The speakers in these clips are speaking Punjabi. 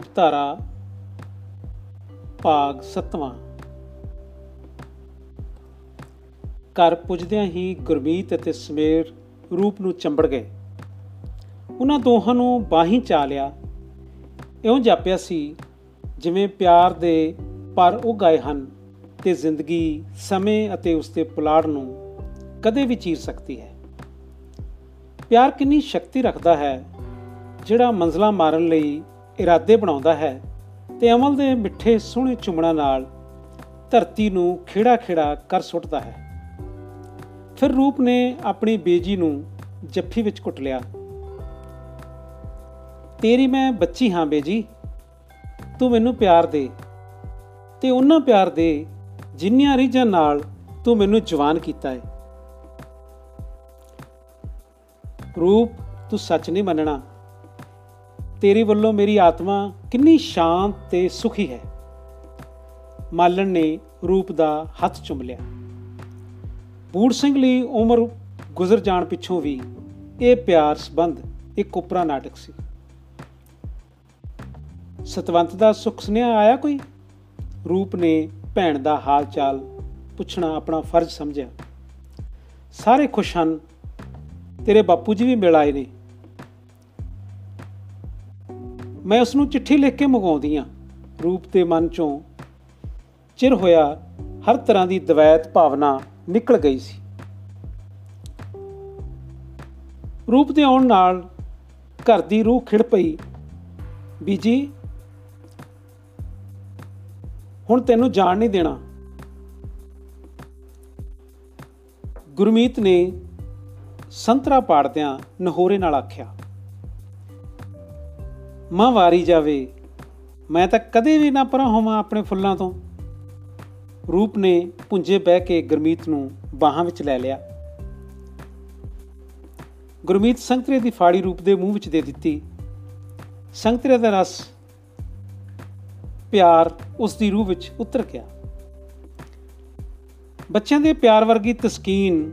ਰੂਪ ਧਾਰਾ, ਭਾਗ 7ਵਾਂ ਘਰ ਪੁੱਜਦਿਆਂ ਹੀ ਗੁਰਮੀਤ ਅਤੇ ਸਮੇਰ ਰੂਪ ਨੂੰ ਚੰਬੜ ਗਏ। ਉਹਨਾਂ ਦੋਹਾਂ ਨੂੰ ਬਾਹੀਂ ਚਾ ਲਿਆ। ਇਉਂ ਜਾਪਿਆ ਸੀ, ਜਿਵੇਂ ਪਿਆਰ ਦੇ ਪਰ ਉਹ ਗਏ ਹਨ ਤੇ ਜ਼ਿੰਦਗੀ, ਸਮੇਂ ਅਤੇ ਉਸ ਦੇ ਪੁਲਾੜ ਨੂੰ ਕਦੇ ਵੀ ਚੀਰ ਸਕਦੀ ਹੈ। ਪਿਆਰ ਕਿੰਨੀ ਸ਼ਕਤੀ ਰੱਖਦਾ ਹੈ, ਜਿਹੜਾ ਮੰਜ਼ਲਾ ਮਾਰਨ ਲਈ ਇਰਾਦੇ ਬਣਾਉਂਦਾ ਹੈ ਤੇ ਅਮਲ ਦੇ ਮਿੱਠੇ ਸੋਹਣੇ ਚੁੰਮਣਾ ਨਾਲ ਧਰਤੀ ਨੂੰ ਖੇੜਾ ਖੇੜਾ ਕਰ ਸੁੱਟਦਾ ਹੈ। ਫਿਰ ਰੂਪ ਨੇ ਆਪਣੀ ਬੇਜੀ ਨੂੰ ਜੱਫੀ ਵਿੱਚ ਕੁੱਟ ਲਿਆ। ਤੇਰੀ ਮੈਂ ਬੱਚੀ ਹਾਂ ਬੇਜੀ, ਤੂੰ ਮੈਨੂੰ ਪਿਆਰ ਦੇ ਤੇ ਉਹਨਾਂ ਪਿਆਰ ਦੇ ਜਿੰਨੀਆਂ ਰੀਝਾਂ ਨਾਲ ਤੂੰ ਮੈਨੂੰ ਜਵਾਨ ਕੀਤਾ ਹੈ ਰੂਪ ਤੂੰ ਸੱਚ ਨਹੀਂ ਮੰਨਣਾ। ਤੇਰੀ ਵੱਲੋਂ ਮੇਰੀ ਆਤਮਾ ਕਿੰਨੀ ਸ਼ਾਂਤ ਤੇ ਸੁਖੀ ਹੈ। ਮਾਲਣ ਨੇ ਰੂਪ ਦਾ ਹੱਥ ਚੁੰਮ ਲਿਆ। ਬੂੜ ਸਿੰਘ ਲਈ ਉਮਰ ਗੁਜ਼ਰ ਜਾਣ ਪਿੱਛੋਂ ਵੀ ਇਹ ਪਿਆਰ ਸੰਬੰਧ ਇੱਕ ਉਪਰਾ ਨਾਟਕ ਸੀ। ਸਤਵੰਤ ਦਾ ਸੁਖ ਸੁਨੇਹਾ ਆਇਆ ਕੋਈ? ਰੂਪ ਨੇ ਭੈਣ ਦਾ ਹਾਲ ਚਾਲ ਪੁੱਛਣਾ ਆਪਣਾ ਫਰਜ਼ ਸਮਝਿਆ। ਸਾਰੇ ਖੁਸ਼ ਹਨ। ਤੇਰੇ ਬਾਪੂ ਜੀ ਵੀ ਮਿਲ ਆਏ ਨੇ। ਮੈਂ ਉਸ ਨੂੰ ਚਿੱਠੀ ਲਿਖ ਕੇ ਮੰਗਾਉਂਦੀ ਆ ਰੂਪ ਦੇ ਮਨ ਚੋਂ ਚਿਰ ਹੋਇਆ ਹਰ ਤਰ੍ਹਾਂ ਦੀ ਦਵੈਤ ਭਾਵਨਾ ਨਿਕਲ ਗਈ ਸੀ। ਰੂਪ ਦੇ ਆਉਣ ਨਾਲ ਘਰ ਦੀ ਰੂਹ ਖਿੜ ਪਈ। ਬੀਜੀ ਹੁਣ ਤੈਨੂੰ ਜਾਣ ਨਹੀਂ ਦੇਣਾ। ਗੁਰਮੀਤ ਨੇ ਸੰਤਰਾ ਪਾੜਦਿਆਂ ਨਹੋਰੇ ਨਾਲ ਆਖਿਆ ਮਾਂ ਵਾਰੀ ਜਾਵੇ। ਮੈਂ ਤਾਂ ਕਦੇ ਵੀ ਨਾ ਪਰਾਂ ਹੋਵਾਂ ਆਪਣੇ ਫੁੱਲਾਂ ਤੋਂ। ਰੂਪ ਨੇ ਪੁੰਜੇ ਬਹਿ ਕੇ ਗੁਰਮੀਤ ਨੂੰ ਬਾਹਾਂ ਵਿੱਚ ਲੈ ਲਿਆ। ਗੁਰਮੀਤ ਸੰਤਰੇ ਦੀ ਫਾੜੀ ਰੂਪ ਦੇ ਮੂੰਹ ਵਿੱਚ ਦੇ ਦਿੱਤੀ। ਸੰਤਰੇ ਦਾ ਰਸ, ਪਿਆਰ ਉਸ ਦੀ ਰੂਹ ਵਿੱਚ ਉਤਰ ਗਿਆ। ਬੱਚਿਆਂ ਦੇ ਪਿਆਰ ਵਰਗੀ ਤਸਕੀਨ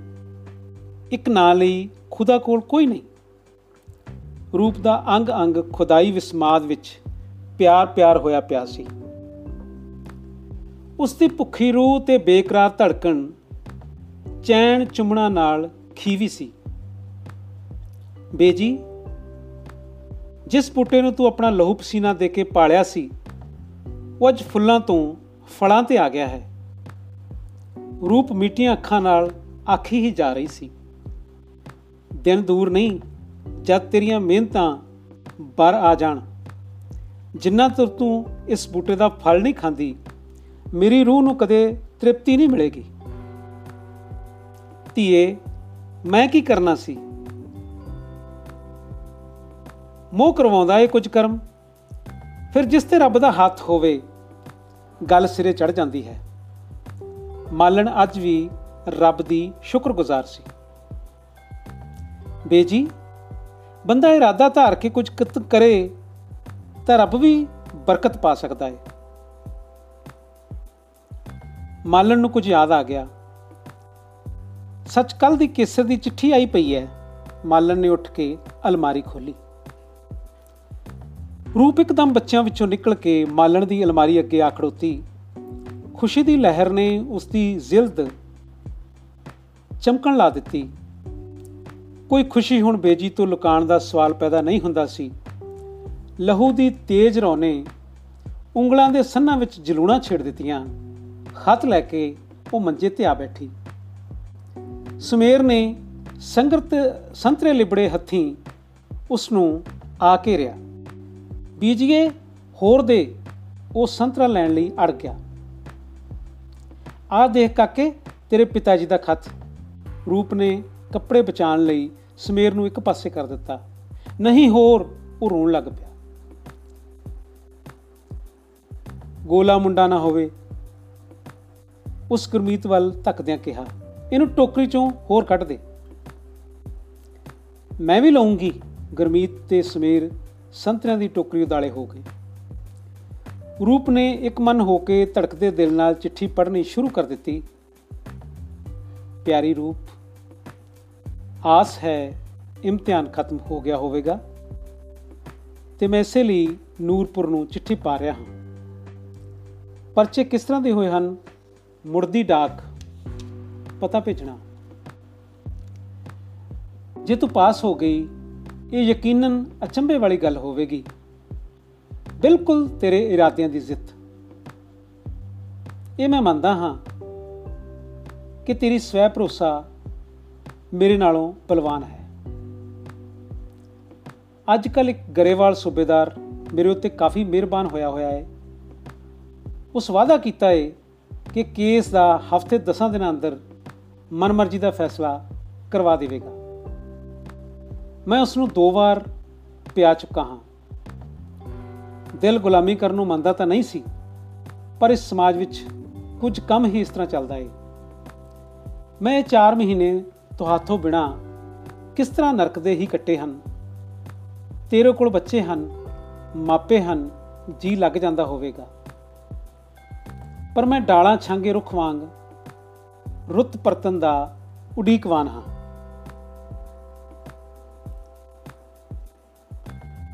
ਇੱਕ ਨਾਂ ਲਈ ਖੁਦਾ ਕੋਲ ਕੋਈ ਨਹੀਂ। ਰੂਪ ਦਾ ਅੰਗ ਅੰਗ ਖੁਦਾਈ ਵਿਸਮਾਦ ਵਿੱਚ ਪਿਆਰ ਪਿਆਰ ਹੋਇਆ ਪਿਆ ਸੀ। ਉਸ ਦੀ ਭੁੱਖੀ ਰੂਹ ਤੇ ਬੇਕਰਾਰ ਧੜਕਣ ਚੈਨ ਚੁੰਮਣਾ ਨਾਲ ਖੀਵੀ ਸੀ। ਬੇਜੀ, ਜਿਸ ਬੂਟੇ ਨੂੰ ਤੂੰ ਆਪਣਾ ਲਹੂ ਪਸੀਨਾ ਦੇ ਕੇ ਪਾਲਿਆ ਸੀ, ਉਹ ਅੱਜ ਫੁੱਲਾਂ ਤੋਂ ਫਲਾਂ ਤੇ ਆ ਗਿਆ ਹੈ। ਰੂਪ ਮਿੱਟੀਆਂ ਅੱਖਾਂ ਨਾਲ ਆਖੀ ਹੀ ਜਾ ਰਹੀ ਸੀ। ਦਿਨ ਦੂਰ ਨਹੀਂ ਜਦ ਤੇਰੀਆਂ ਮਿਹਨਤਾਂ ਬਰ ਆ ਜਾਣ, ਜਿੰਨਾ ਤੁਰ ਤੂੰ ਇਸ ਬੂਟੇ ਦਾ ਫਲ ਨਹੀਂ ਖਾਂਦੀ, ਮੇਰੀ ਰੂਹ ਨੂੰ ਕਦੇ ਤ੍ਰਿਪਤੀ ਨਹੀਂ ਮਿਲੇਗੀ। ਧੀਏ, ਮੈਂ ਕੀ ਕਰਨਾ ਸੀ? ਮੋਹ ਕਰਵਾਉਂਦਾ ਏ ਕੁਝ ਕਰਮ, ਫਿਰ ਜਿਸ ਤੇ ਰੱਬ ਦਾ ਹੱਥ ਹੋਵੇ, ਗੱਲ ਸਿਰੇ ਚੜ ਜਾਂਦੀ ਹੈ। ਮਾਲਣ ਅੱਜ ਵੀ ਰੱਬ ਦੀ ਸ਼ੁਕਰਗੁਜ਼ਾਰ ਸੀ। ਬੇਜੀ ਬੰਦਾ ਇਰਾਦਾ ਧਾਰ ਕੇ ਕੁਝ ਕਰੇ ਤਾਂ ਰੱਬ ਵੀ ਬਰਕਤ ਪਾ ਸਕਦਾ ਹੈ ਮਾਲਣ ਨੂੰ ਕੁਝ ਯਾਦ ਆ ਗਿਆ। ਸੱਚ ਕੱਲ ਦੀ ਕੇਸਰ ਦੀ ਚਿੱਠੀ ਆਈ ਪਈ ਹੈ। ਮਾਲਣ ਨੇ ਉੱਠ ਕੇ ਅਲਮਾਰੀ ਖੋਲੀ ਰੂਪ ਇੱਕਦਮ ਬੱਚਿਆਂ ਵਿੱਚੋਂ ਨਿਕਲ ਕੇ ਮਾਲਣ ਦੀ ਅਲਮਾਰੀ ਅੱਗੇ ਆ ਖੜੋਤੀ। ਖੁਸ਼ੀ ਦੀ ਲਹਿਰ ਨੇ ਉਸ ਦੀ ਜ਼ਿਲਦ ਚਮਕਣ ਲਾ ਦਿੱਤੀ। ਕੋਈ ਖੁਸ਼ੀ ਹੁਣ ਬੇਜੀ ਤੋਂ ਲੁਕਾਣ ਦਾ ਸਵਾਲ ਪੈਦਾ ਨਹੀਂ ਹੁੰਦਾ ਸੀ। ਲਹੂ ਦੀ ਤੇਜ਼ ਰੌਨੇ ਉਂਗਲਾਂ ਦੇ ਸੰਨਾਂ ਵਿੱਚ ਜਲੂਣਾ ਛੇੜ ਦਿੱਤੀਆਂ। ਖਤ ਲੈ ਕੇ ਉਹ ਮੰਜੇ ਤੇ ਆ ਬੈਠੀ। ਸੁਮੇਰ ਨੇ ਸੰਗਰਤ ਸੰਤਰੇ ਲਿਬੜੇ ਹੱਥੀਂ ਉਸ ਨੂੰ ਆ ਘੇਰਿਆ ਬੀਜੀਏ ਹੋਰ ਦੇ ਉਹ ਸੰਤਰਾ ਲੈਣ ਲਈ ਅੜ ਗਿਆ। ਆ ਦੇਖ ਕਾਕੇ, ਤੇਰੇ ਪਿਤਾ ਜੀ ਦਾ ਖਤ। ਰੂਪ ਨੇ ਕੱਪੜੇ ਬਚਾਉਣ ਲਈ ਸਮੇਰ ਨੂੰ ਇੱਕ ਪਾਸੇ ਕਰ ਦਿੱਤਾ। ਨਹੀਂ, ਹੋਰ, ਉਹ ਰੋਣ ਲੱਗ ਪਿਆ। ਗੋਲਾ ਮੁੰਡਾ ਨਾ ਹੋਵੇ, ਉਸ ਗੁਰਮੀਤ ਵੱਲ ਧੱਕਦਿਆਂ ਕਿਹਾ। ਇਹਨੂੰ ਟੋਕਰੀ ਚੋਂ ਹੋਰ ਕੱਢ ਦੇ। ਮੈਂ ਵੀ ਲਵਾਂਗੀ ਗੁਰਮੀਤ ਤੇ ਸਮੀਰ ਸੰਤਰਿਆਂ ਦੀ ਟੋਕਰੀ ਉਦਾਲੇ ਹੋ ਗਏ। ਰੂਪ ਨੇ ਇੱਕ ਮਨ ਹੋ ਕੇ ਧੜਕਦੇ ਦਿਲ ਨਾਲ ਚਿੱਠੀ ਪੜ੍ਹਨੀ ਸ਼ੁਰੂ ਕਰ ਦਿੱਤੀ। ਪਿਆਰੀ ਰੂਪ ਆਸ ਹੈ, ਇਮਤਿਹਾਨ ਖਤਮ ਹੋ ਗਿਆ ਹੋਵੇਗਾ। ਤੇ ਮੈਂ ਇਸੇ ਲਈ ਨੂਰਪੁਰ ਨੂੰ ਚਿੱਠੀ ਪਾ ਰਿਹਾ ਹਾਂ। ਪਰਚੇ ਕਿਸ ਤਰ੍ਹਾਂ ਦੇ ਹੋਏ ਹਨ? ਮੁੜਦੀ ਡਾਕ, ਪਤਾ ਭੇਜਣਾ। ਜੇ ਤੂੰ ਪਾਸ ਹੋ ਗਈ, ਇਹ ਯਕੀਨਨ ਅਚੰਭੇ ਵਾਲੀ ਗੱਲ ਹੋਵੇਗੀ। ਬਿਲਕੁਲ ਤੇਰੇ ਇਰਾਦਿਆਂ ਦੀ ਜ਼ਿੱਤ ਇਹ ਮੈਂ ਮੰਨਦਾ ਹਾਂ ਕਿ ਤੇਰੀ ਸਵੈ ਭਰੋਸਾ ਮੇਰੇ ਨਾਲੋਂ ਬਲਵਾਨ ਹੈ। ਅੱਜ ਕੱਲ ਇੱਕ ਗਰੇਵਾਲ ਸੂਬੇਦਾਰ ਮੇਰੇ ਉੱਤੇ ਕਾਫੀ ਮਿਹਰਬਾਨ ਹੋਇਆ ਹੋਇਆ ਹੈ। ਉਸ ਵਾਅਦਾ ਕੀਤਾ ਹੈ ਕਿ ਕੇਸ ਦਾ ਹਫ਼ਤੇ 10 ਦਿਨਾਂ ਅੰਦਰ ਮਨਮਰਜ਼ੀ ਦਾ ਫੈਸਲਾ ਕਰਵਾ ਦੇਵੇਗਾ। ਮੈਂ ਉਸ ਨੂੰ ਦੋ ਵਾਰ ਪਿਆ ਚੁੱਕਾ ਹਾਂ। ਦਿਲ ਗੁਲਾਮੀ ਕਰਨ ਨੂੰ ਮੰਨਦਾ ਤਾਂ ਨਹੀਂ ਸੀ, ਪਰ ਇਸ ਸਮਾਜ ਵਿੱਚ ਕੁਝ ਕਮ ਹੀ ਇਸ ਤਰ੍ਹਾਂ ਚੱਲਦਾ ਹੈ। ਮੈਂ ਇਹ 4 ਮਹੀਨੇ ਤੁਹਾਥੋਂ ਬਿਨਾ ਕਿਸ ਤਰ੍ਹਾਂ ਨਰਕਦੇ ਹੀ ਕੱਟੇ ਹਨ? ਤੇਰੇ ਕੋਲ ਬੱਚੇ ਹਨ, ਮਾਪੇ ਹਨ, ਜੀ ਲੱਗ ਜਾਂਦਾ ਹੋਵੇਗਾ। ਪਰ ਮੈਂ ਡਾਲਾਂ ਛਾਂਗੇ ਰੁੱਖ ਵਾਂਗ ਰੁੱਤ ਪਰਤਨ ਦਾ ਉਡੀਕਵਾਨ ਹਾਂ।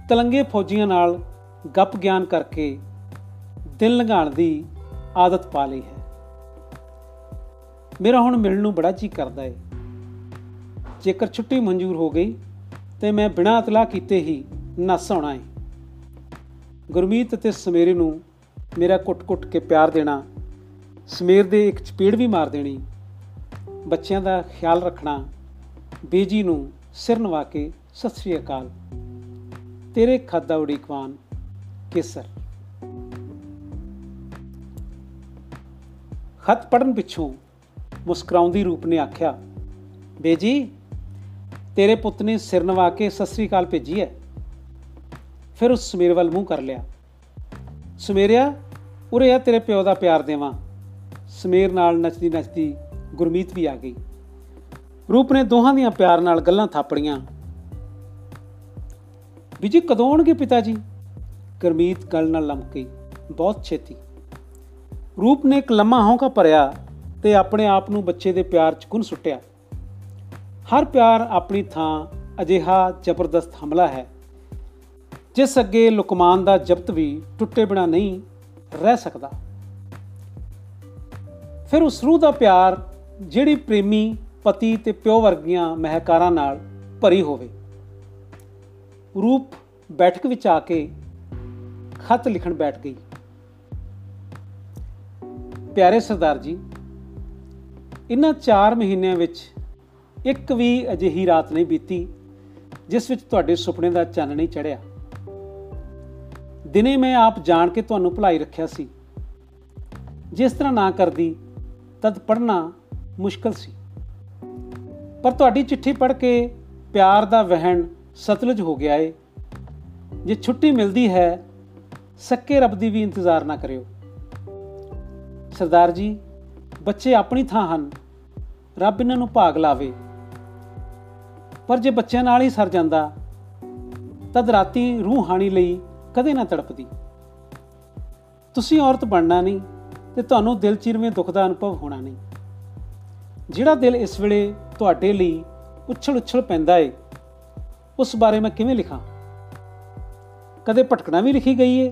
ਤਲੰਗੇ ਫੌਜੀਆਂ ਨਾਲ ਗੱਪ ਗਿਆਨ ਕਰਕੇ ਦਿਲ ਲੰਘਾਣ ਦੀ ਆਦਤ ਪਾ ਲਈ ਹੈ। ਮੇਰਾ ਹੁਣ ਮਿਲਣ ਨੂੰ ਬੜਾ ਜੀ ਕਰਦਾ ਹੈ ਜੇਕਰ ਛੁੱਟੀ ਮਨਜ਼ੂਰ ਹੋ ਗਈ, ਤੇ ਮੈਂ ਬਿਨਾਂ ਇਤਲਾਹ ਕੀਤੇ ਹੀ ਨਸ ਆਉਣਾ ਹੈ ਗੁਰਮੀਤ ਅਤੇ ਸਮੇਰੇ ਨੂੰ ਮੇਰਾ ਕੁੱਟ-ਕੁੱਟ ਕੇ ਪਿਆਰ ਦੇਣਾ, ਸਮੇਰ ਦੇ ਇੱਕ ਚਪੇੜ ਵੀ ਮਾਰ ਦੇਣੀ, ਬੱਚਿਆਂ ਦਾ ਖਿਆਲ ਰੱਖਣਾ, ਬੇਜੀ ਨੂੰ ਸਿਰ ਨਵਾ ਕੇ ਸਤਿ ਸ੍ਰੀ ਅਕਾਲ। ਤੇਰੇ ਖਾਦਾ ਉਡੀਕਵਾਨ ਕੇਸਰ। ਖਤ ਪੜਨ ਪਿੱਛੋਂ ਮੁਸਕਰਾਉਂਦੀ ਰੂਪ ਨੇ ਆਖਿਆ, ਬੇਜੀ ਤੇਰੇ ਪੁੱਤ ਨੇ ਸਿਰ ਨਵਾ ਕੇ ਸਤਿ ਸ੍ਰੀ ਅਕਾਲ ਭੇਜੀ ਹੈ। ਫਿਰ ਉਸ ਸਮੀਰ ਵੱਲ ਮੂੰਹ ਕਰ ਲਿਆ। ਸਮੀਰਿਆ, ਉਰੇ ਆ ਤੇਰੇ ਪਿਓ ਦਾ ਪਿਆਰ ਦੇਵਾਂ। ਸਮੀਰ ਨਾਲ ਨੱਚਦੀ ਨੱਚਦੀ ਗੁਰਮੀਤ ਵੀ ਆ ਗਈ। ਰੂਪ ਨੇ ਦੋਹਾਂ ਦੀਆਂ ਪਿਆਰ ਨਾਲ ਗੱਲਾਂ ਥਾਪੜੀਆਂ। ਬੀਜੀ ਕਦੋਂ ਆਉਣਗੇ ਪਿਤਾ ਜੀ ਗੁਰਮੀਤ ਗੱਲ ਨਾਲ ਲੰਮ ਗਈ। ਬਹੁਤ ਛੇਤੀ। ਰੂਪ ਨੇ ਇੱਕ ਲੰਮਾ ਹੌਂਕਾ ਭਰਿਆ ਤੇ ਆਪਣੇ ਆਪ ਨੂੰ ਬੱਚੇ ਦੇ ਪਿਆਰ 'ਚ ਗੁੰਨ ਸੁੱਟਿਆ। ਹਰ ਪਿਆਰ ਆਪਣੀ ਥਾਂ ਅਜਿਹਾ ਜ਼ਬਰਦਸਤ ਹਮਲਾ ਹੈ, ਜਿਸ ਅੱਗੇ ਲੁਕਮਾਨ ਦਾ ਜਬਤ ਵੀ ਟੁੱਟੇ ਬਿਨਾ ਨਹੀਂ ਰਹਿ ਸਕਦਾ। ਫਿਰ ਉਸ ਰੂਹ ਦਾ ਪਿਆਰ ਜਿਹੜੀ ਪ੍ਰੇਮੀ ਪਤੀ ਤੇ ਪਿਓ ਵਰਗੀਆਂ ਮਹਿਕਾਰਾਂ ਨਾਲ ਭਰੀ ਹੋਵੇ। ਰੂਪ ਬੈਠਕ ਵਿੱਚ ਆ ਕੇ ਖਤ ਲਿਖਣ ਬੈਠ ਗਈ। ਪਿਆਰੇ ਸਰਦਾਰ ਜੀ ਇਨ੍ਹਾਂ 4 ਮਹੀਨਿਆਂ ਵਿੱਚ ਇੱਕ ਵੀ ਅਜਿਹੀ ਰਾਤ ਨਹੀਂ ਬੀਤੀ ਜਿਸ ਵਿੱਚ ਤੁਹਾਡੇ ਸੁਪਨੇ ਦਾ ਚੰਨ ਨਹੀਂ ਚੜਿਆ। ਦਿਨੇ ਮੈਂ ਆਪ ਜਾਣ ਕੇ ਤੁਹਾਨੂੰ ਭੁਲਾਈ ਰੱਖਿਆ ਸੀ। ਜਿਸ ਤਰ੍ਹਾਂ ਨਾ ਕਰਦੀ, ਤਦ ਪੜਨਾ ਮੁਸ਼ਕਲ ਸੀ। ਪਰ ਤੁਹਾਡੀ ਚਿੱਠੀ ਪੜ੍ਹ ਕੇ ਪਿਆਰ ਦਾ ਵਹਿਣ ਸਤਲੁਜ ਹੋ ਗਿਆ ਏ। ਜੇ ਛੁੱਟੀ ਮਿਲਦੀ ਹੈ, ਸੱਕੇ ਰੱਬ ਦੀ ਵੀ ਇੰਤਜ਼ਾਰ ਨਾ ਕਰਿਓ। ਸਰਦਾਰ ਜੀ, ਬੱਚੇ ਆਪਣੀ ਥਾਂ ਹਨ। ਰੱਬ ਇਹਨਾਂ ਨੂੰ ਭਾਗ ਲਾਵੇ। ਪਰ ਜੇ ਬੱਚਿਆਂ ਨਾਲ ਹੀ ਸਰ ਜਾਂਦਾ, ਤਦ ਰਾਤੀ ਰੂਹ ਹਾਣੀ ਲਈ ਕਦੇ ਨਾ ਤੜਪਦੀ। ਤੁਸੀਂ ਔਰਤ ਬਣਨਾ ਨਹੀਂ ਤੇ ਤੁਹਾਨੂੰ ਦਿਲ ਚਿਰਵੇਂ ਦੁੱਖ ਦਾ ਅਨੁਭਵ ਹੋਣਾ ਨਹੀਂ। ਜਿਹੜਾ ਦਿਲ ਇਸ ਵੇਲੇ ਤੁਹਾਡੇ ਲਈ ਉਛਲ ਉਛਲ ਪੈਂਦਾ ਏ, ਉਸ ਬਾਰੇ ਮੈਂ ਕਿਵੇਂ ਲਿਖਾਂ? ਕਦੇ ਭਟਕਣਾ ਵੀ ਲਿਖੀ ਗਈ ਏ,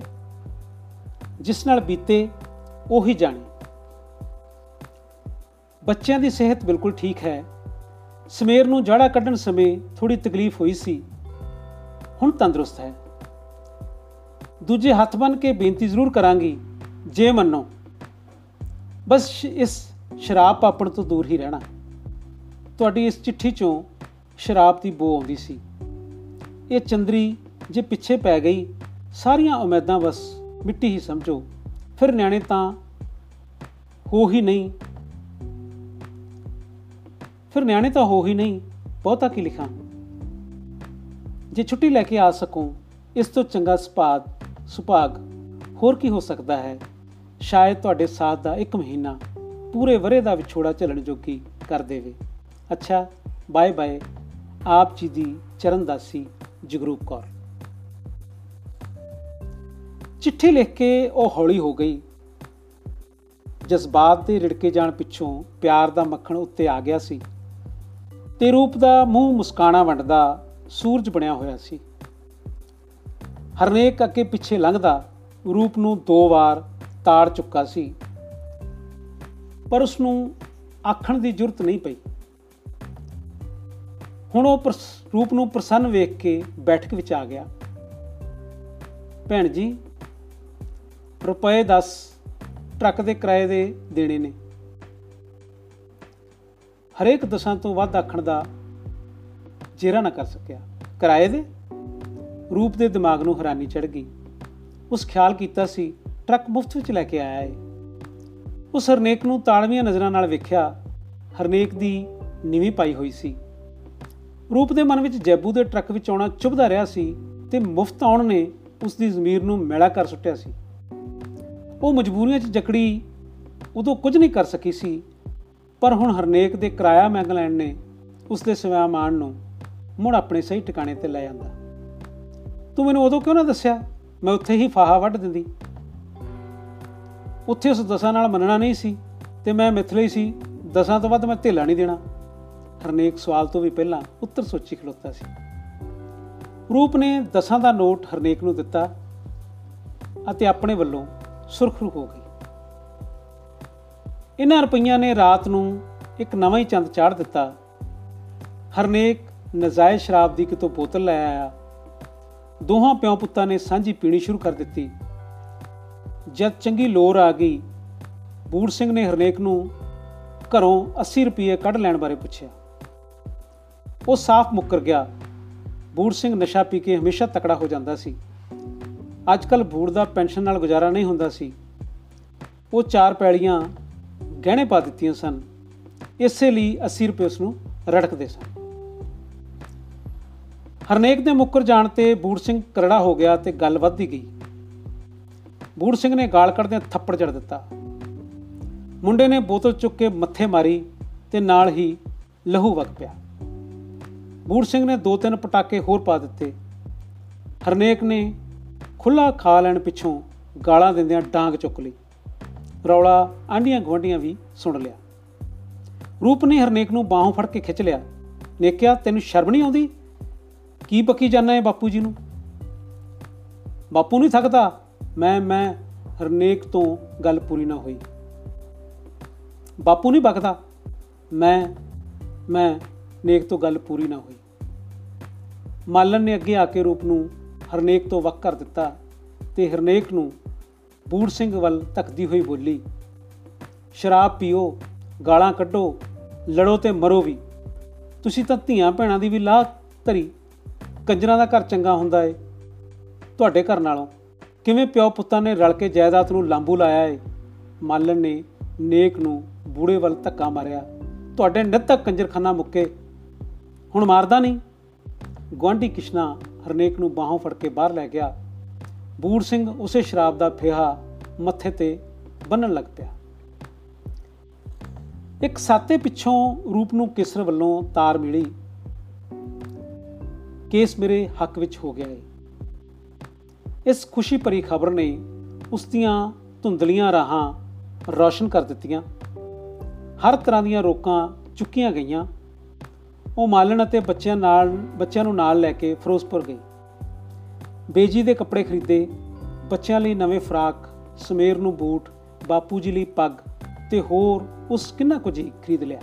ਜਿਸ ਨਾਲ ਬੀਤੇ ਉਹੀ ਜਾਣੇ। ਬੱਚਿਆਂ ਦੀ ਸਿਹਤ ਬਿਲਕੁਲ ਠੀਕ ਹੈ ਸਮੇਰ ਨੂੰ ਜੜਾ ਕੱਢਣ ਸਮੇਂ ਥੋੜੀ ਤਕਲੀਫ ਹੋਈ ਸੀ। ਹੁਣ ਤੰਦਰੁਸਤ ਹੈ। ਦੂਜੇ ਹੱਥ ਬਨ ਕੇ ਬੇਨਤੀ ਜ਼ਰੂਰ ਕਰਾਂਗੀ, ਜੇ ਮੰਨੋ। ਬਸ ਇਸ ਸ਼ਰਾਬ ਪਾਪਣ ਤੋਂ ਦੂਰ ਹੀ ਰਹਿਣਾ। ਤੁਹਾਡੀ ਇਸ ਚਿੱਠੀ ਚੋਂ ਸ਼ਰਾਬ ਦੀ ਬੋ ਆਉਂਦੀ ਸੀ। ਇਹ ਚੰਦਰੀ ਜੇ ਪਿੱਛੇ ਪੈ ਗਈ, ਸਾਰੀਆਂ ਉਮੀਦਾਂ ਬਸ ਮਿੱਟੀ ਹੀ ਸਮਝੋ। ਫਿਰ ਨਿਆਣੇ ਤਾਂ ਹੋ ਹੀ ਨਹੀਂ। ਫਿਰ ਨਿਆਣੇ ਤਾਂ ਹੋ ਹੀ ਨਹੀਂ, ਬਹੁਤਾ ਕੀ ਲਿਖਾਂ? ਜੇ ਛੁੱਟੀ ਲੈ ਕੇ ਆ ਸਕੂੰ, ਇਸ ਤੋਂ ਚੰਗਾ ਸੁਭਾਗ ਸੁਭਾਗ ਹੋਰ ਕੀ ਹੋ ਸਕਦਾ ਹੈ? ਸ਼ਾਇਦ ਤੁਹਾਡੇ ਸਾਥ ਦਾ ਇੱਕ ਮਹੀਨਾ ਪੂਰੇ ਵਰੇ ਦਾ ਵਿਛੋੜਾ ਝੱਲਣ ਜੋਗੀ ਕਰ ਦੇਵੇ। ਅੱਛਾ, ਬਾਏ ਬਾਏ। ਆਪ ਜੀ ਦੀ ਚਰਨਦਾਸੀ ਜਗਰੂਪ ਕੌਰ। ਚਿੱਠੀ ਲਿਖ ਕੇ ਉਹ ਹੌਲੀ ਹੋ ਗਈ। ਜਜ਼ਬਾਤ ਦੇ ਰਿੜਕੇ ਜਾਣ ਪਿੱਛੋਂ ਪਿਆਰ ਦਾ ਮੱਖਣ ਉੱਤੇ ਆ ਗਿਆ ਸੀ। ਤੇ ਰੂਪ ਦਾ ਮੂੰਹ ਮੁਸਕਾਣਾ ਵੰਡਦਾ ਸੂਰਜ ਬਣਿਆ ਹੋਇਆ ਸੀ। ਹਰਨੇਕ ਅੱਗੇ ਪਿੱਛੇ ਲੰਘਦਾ, ਰੂਪ ਨੂੰ ਦੋ ਵਾਰ ਤਾੜ ਚੁੱਕਾ ਸੀ। ਪਰ ਉਸ ਨੂੰ ਆਖਣ ਦੀ ਜ਼ਰੂਰਤ ਨਹੀਂ ਪਈ। ਹੁਣ ਉਹ ਪ੍ਰਸ- ਰੂਪ ਨੂੰ ਪ੍ਰਸੰਨ ਵੇਖ ਕੇ ਬੈਠਕ ਵਿੱਚ ਆ ਗਿਆ। ਭੈਣ ਜੀ, ਰੁਪਏ 10 ਟਰੱਕ ਦੇ ਕਿਰਾਏ ਦੇ ਦੇਣੇ ਨੇ। ਹਰੇਕ ਦਸਾਂ ਤੋਂ ਵੱਧ ਆਖਣ ਦਾ ਜੇਰਾ ਨਾ ਕਰ ਸਕਿਆ। ਕਿਰਾਏ ਦੇ ਰੂਪ ਦੇ ਦਿਮਾਗ ਨੂੰ ਹੈਰਾਨੀ ਚੜ ਗਈ। ਉਸ ਖਿਆਲ ਕੀਤਾ ਸੀ, ਟਰੱਕ ਮੁਫਤ ਵਿੱਚ ਲੈ ਕੇ ਆਇਆ ਹੈ ਉਸ ਹਰਨੇਕ ਨੂੰ ਤਾਲਵੀਆਂ ਨਜ਼ਰਾਂ ਨਾਲ ਵੇਖਿਆ, ਹਰਨੇਕ ਦੀ ਨੀਵੀਂ ਪਾਈ ਹੋਈ ਸੀ। ਰੂਪ ਦੇ ਮਨ ਵਿੱਚ ਜੈਬੂ ਦੇ ਟਰੱਕ ਵਿੱਚ ਆਉਣਾ ਚੁਭਦਾ ਰਿਹਾ ਸੀ ਤੇ ਮੁਫਤ ਆਉਣ ਨੇ ਉਸ ਦੀ ਜ਼ਮੀਰ ਨੂੰ ਮੈਲਾ ਕਰ ਸੁੱਟਿਆ ਸੀ। ਉਹ ਮਜਬੂਰੀਆਂ 'ਚ ਜਕੜੀ ਉਦੋਂ ਕੁਝ ਨਹੀਂ ਕਰ ਸਕੀ ਸੀ ਪਰ ਹੁਣ ਹਰਨੇਕ ਦੇ ਕਿਰਾਇਆ ਮੰਗ ਲੈਣ ਨੇ ਉਸ ਦੇ ਸਵੈਮਾਨ ਨੂੰ ਮੁੜ ਆਪਣੇ ਸਹੀ ਟਿਕਾਣੇ ਤੇ ਲੈ ਜਾਂਦਾ ਤੂੰ ਮੈਨੂੰ ਉਦੋਂ ਕਿਉਂ ਨਾ ਦੱਸਿਆ? ਮੈਂ ਉੱਥੇ ਹੀ ਫਾਹਾ ਵੱਢ ਦਿੰਦੀ। ਉੱਥੇ ਉਸ ਦਸਾਂ ਨਾਲ ਮੰਨਣਾ ਨਹੀਂ ਸੀ ਤੇ ਮੈਂ ਮਿਥਲੀ ਸੀ, ਦਸਾਂ ਤੋਂ ਵੱਧ ਮੈਂ ਢੇਲਾ ਨਹੀਂ ਦੇਣਾ। ਹਰਨੇਕ ਸਵਾਲ ਤੋਂ ਵੀ ਪਹਿਲਾਂ ਉੱਤਰ ਸੋਚੀ ਖਲੋਤਾ ਸੀ। ਰੂਪ ਨੇ ਦਸਾਂ ਦਾ ਨੋਟ ਹਰਨੇਕ ਨੂੰ ਦਿੱਤਾ ਅਤੇ ਆਪਣੇ ਵੱਲੋਂ ਸੁਰਖਰੂ ਹੋ ਗਈ। ਇਹਨਾਂ ਰੁਪਈਆਂ ਨੇ ਰਾਤ ਨੂੰ ਇੱਕ ਨਵਾਂ ਹੀ ਚੰਦ ਚਾੜ ਦਿੱਤਾ। ਹਰਨੇਕ ਨਜਾਇਜ਼ ਸ਼ਰਾਬ ਦੀ ਕਿਤੋਂ ਬੋਤਲ ਲੈ ਆਇਆ। ਦੋਹਾਂ ਪਿਓ ਪੁੱਤਾਂ ਨੇ ਸਾਂਝੀ ਪੀਣੀ ਸ਼ੁਰੂ ਕਰ ਦਿੱਤੀ। ਜਦ ਚੰਗੀ ਲੋਰ ਆ ਗਈ, ਬੂੜ ਸਿੰਘ ਨੇ ਹਰਨੇਕ ਨੂੰ ਘਰੋਂ 80 ਰੁਪਏ ਕੱਢ ਲੈਣ ਬਾਰੇ ਪੁੱਛਿਆ। ਉਹ ਸਾਫ਼ ਮੁੱਕਰ ਗਿਆ। ਬੂੜ ਸਿੰਘ ਨਸ਼ਾ ਪੀ ਕੇ ਹਮੇਸ਼ਾ ਤਕੜਾ ਹੋ ਜਾਂਦਾ ਸੀ। ਅੱਜ ਕੱਲ ਬੂੜ ਦਾ ਪੈਨਸ਼ਨ ਨਾਲ ਗੁਜ਼ਾਰਾ ਨਹੀਂ ਹੁੰਦਾ ਸੀ। ਉਹ ਚਾਰ ਪੈਲੀਆਂ ਗਹਿਣੇ ਪਾ ਦਿੱਤੀਆਂ ਸਨ। ਇਸੇ ਲਈ 80 ਰੁਪਏ ਉਸ ਨੂੰ ਰੜਕਦੇ ਸਨ ਹਰਨੇਕ ਦੇ ਮੁੱਕਰ ਜਾਣ ਤੇ ਬੂੜ ਸਿੰਘ ਕਰੜਾ ਹੋ ਗਿਆ ਤੇ ਗੱਲ ਵੱਧਦੀ ਗਈ। ਬੂੜ ਸਿੰਘ ਨੇ ਗਾਲ ਕੱਢਦੇ ਥੱਪੜ ਜੜ ਦਿੱਤਾ। ਮੁੰਡੇ ਨੇ ਬੋਤਲ ਚੁੱਕ ਕੇ ਮੱਥੇ ਮਾਰੀ ਤੇ ਨਾਲ ਹੀ ਲਹੂ ਵਗ ਪਿਆ। ਬੂੜ ਸਿੰਘ ਨੇ ਦੋ ਤਿੰਨ ਪਟਾਕੇ ਹੋਰ ਪਾ ਦਿੱਤੇ। ਹਰਨੇਕ ਨੇ ਖੁੱਲਾ ਖਾ ਲੈਣ ਪਿੱਛੋਂ ਗਾਲਾਂ ਦਿੰਦਿਆਂ ਡਾਂਗ ਚੁੱਕ ਲਈ। ਰੌਲਾ ਆਂਡੀਆਂ ਗਵੰਡੀਆਂ ਵੀ ਸੁਣ ਲਿਆ। ਰੂਪ ਨੇ ਹਰਨੇਕ ਨੂੰ ਬਾਹੋਂ ਫੜ ਕੇ ਖਿੱਚ ਲਿਆ। ਨੇ ਕਿਹਾ ਤੈਨੂੰ ਸ਼ਰਮ ਨਹੀਂ ਆਉਂਦੀ? ਕੀ ਪੱਕੀ ਜਾਣਾ ਹੈ ਬਾਪੂ ਜੀ ਨੂੰ? ਬਾਪੂ ਨਹੀਂ ਥੱਕਦਾ? ਮੈਂ ਮੈਂ, ਹਰਨੇਕ ਤੋਂ ਗੱਲ ਪੂਰੀ ਨਾ ਹੋਈ। ਬਾਪੂ ਨਹੀਂ ਬਕਦਾ ਮੈਂ ਮੈਂ, ਨੇਕ ਤੋਂ ਗੱਲ ਪੂਰੀ ਨਾ ਹੋਈ। ਮਾਲਨ ਨੇ ਅੱਗੇ ਆ ਕੇ ਰੂਪ ਨੂੰ ਹਰਨੇਕ ਤੋਂ ਵੱਖ ਕਰ ਦਿੱਤਾ ਤੇ ਹਰਨੇਕ ਨੂੰ ਬੂੜ ਸਿੰਘ ਵੱਲ ਤੱਕਦੀ ਹੋਈ ਬੋਲੀ, ਸ਼ਰਾਬ ਪੀਓ, ਗਾਲਾਂ ਕੱਢੋ, ਲੜੋ ਤੇ ਮਰੋ ਵੀ। ਤੁਸੀਂ ਤਾਂ ਧੀਆਂ ਭੈਣਾਂ ਦੀ ਵੀ ਲਾਹ ਧਰੀ। ਕੰਜਰਾਂ ਦਾ ਘਰ ਚੰਗਾ ਹੁੰਦਾ ਏ। ਤੁਹਾਡੇ ਘਰ ਨਾਲੋਂ ਕਿਵੇਂ ਪਿਓ ਪੁੱਤਾਂ ਨੇ ਰਲ ਕੇ ਜਾਇਦਾਦ ਨੂੰ ਲਾਂਬੂ ਲਾਇਆ ਏ? ਮਾਲਣ ਨੇ ਨੇਕ ਨੂੰ ਬੂੜੇ ਵੱਲ ਧੱਕਾ ਮਾਰਿਆ। ਤੁਹਾਡੇ ਨਿੱਤ ਤੱਕ ਕੰਜਰਖਾਨਾ ਮੁੱਕੇ। ਹੁਣ ਮਾਰਦਾ ਨਹੀਂ? ਗੁਆਂਢੀ ਕਿਸ਼ਨਾ ਹਰਨੇਕ ਨੂੰ ਬਾਹੋਂ ਫੜ ਕੇ ਬਾਹਰ ਲੈ ਗਿਆ। ਬੂੜ ਸਿੰਘ ਉਸੇ ਸ਼ਰਾਬ ਦਾ ਫੇਹਾ ਮੱਥੇ ਤੇ ਬੰਨਣ ਲੱਗ ਪਿਆ। ਇੱਕ ਸਾਤੇ ਪਿੱਛੋਂ ਰੂਪ ਨੂੰ ਕਿਸਰ ਵੱਲੋਂ ਤਾਰ ਮਿਲੀ। ਕੇਸ ਮੇਰੇ ਹੱਕ ਵਿੱਚ ਹੋ ਗਿਆ ਹੈ ਇਸ ਖੁਸ਼ੀ ਭਰੀ ਖਬਰ ਨੇ ਉਸ ਦੀਆਂ ਧੁੰਦਲੀਆਂ ਰਾਹਾਂ ਰੌਸ਼ਨ ਕਰ ਦਿੱਤੀਆਂ। ਹਰ ਤਰ੍ਹਾਂ ਦੀਆਂ ਰੋਕਾਂ ਚੁੱਕੀਆਂ ਗਈਆਂ। ਉਹ ਮਾਲਣ ਅਤੇ ਬੱਚਿਆਂ ਨਾਲ ਬੱਚਿਆਂ ਨੂੰ ਨਾਲ ਲੈ ਕੇ ਫਿਰੋਜ਼ਪੁਰ ਗਈ। ਬੇਜੀ ਦੇ ਕੱਪੜੇ ਖਰੀਦੇ, ਬੱਚਿਆਂ ਲਈ ਨਵੇਂ ਫਰਾਕ, ਸਮੇਰ ਨੂੰ ਬੂਟ, ਬਾਪੂ ਜੀ ਲਈ ਪੱਗ ਤੇ ਹੋਰ ਉਸ ਕਿੰਨਾ ਕੁਝ ਹੀ ਖਰੀਦ ਲਿਆ।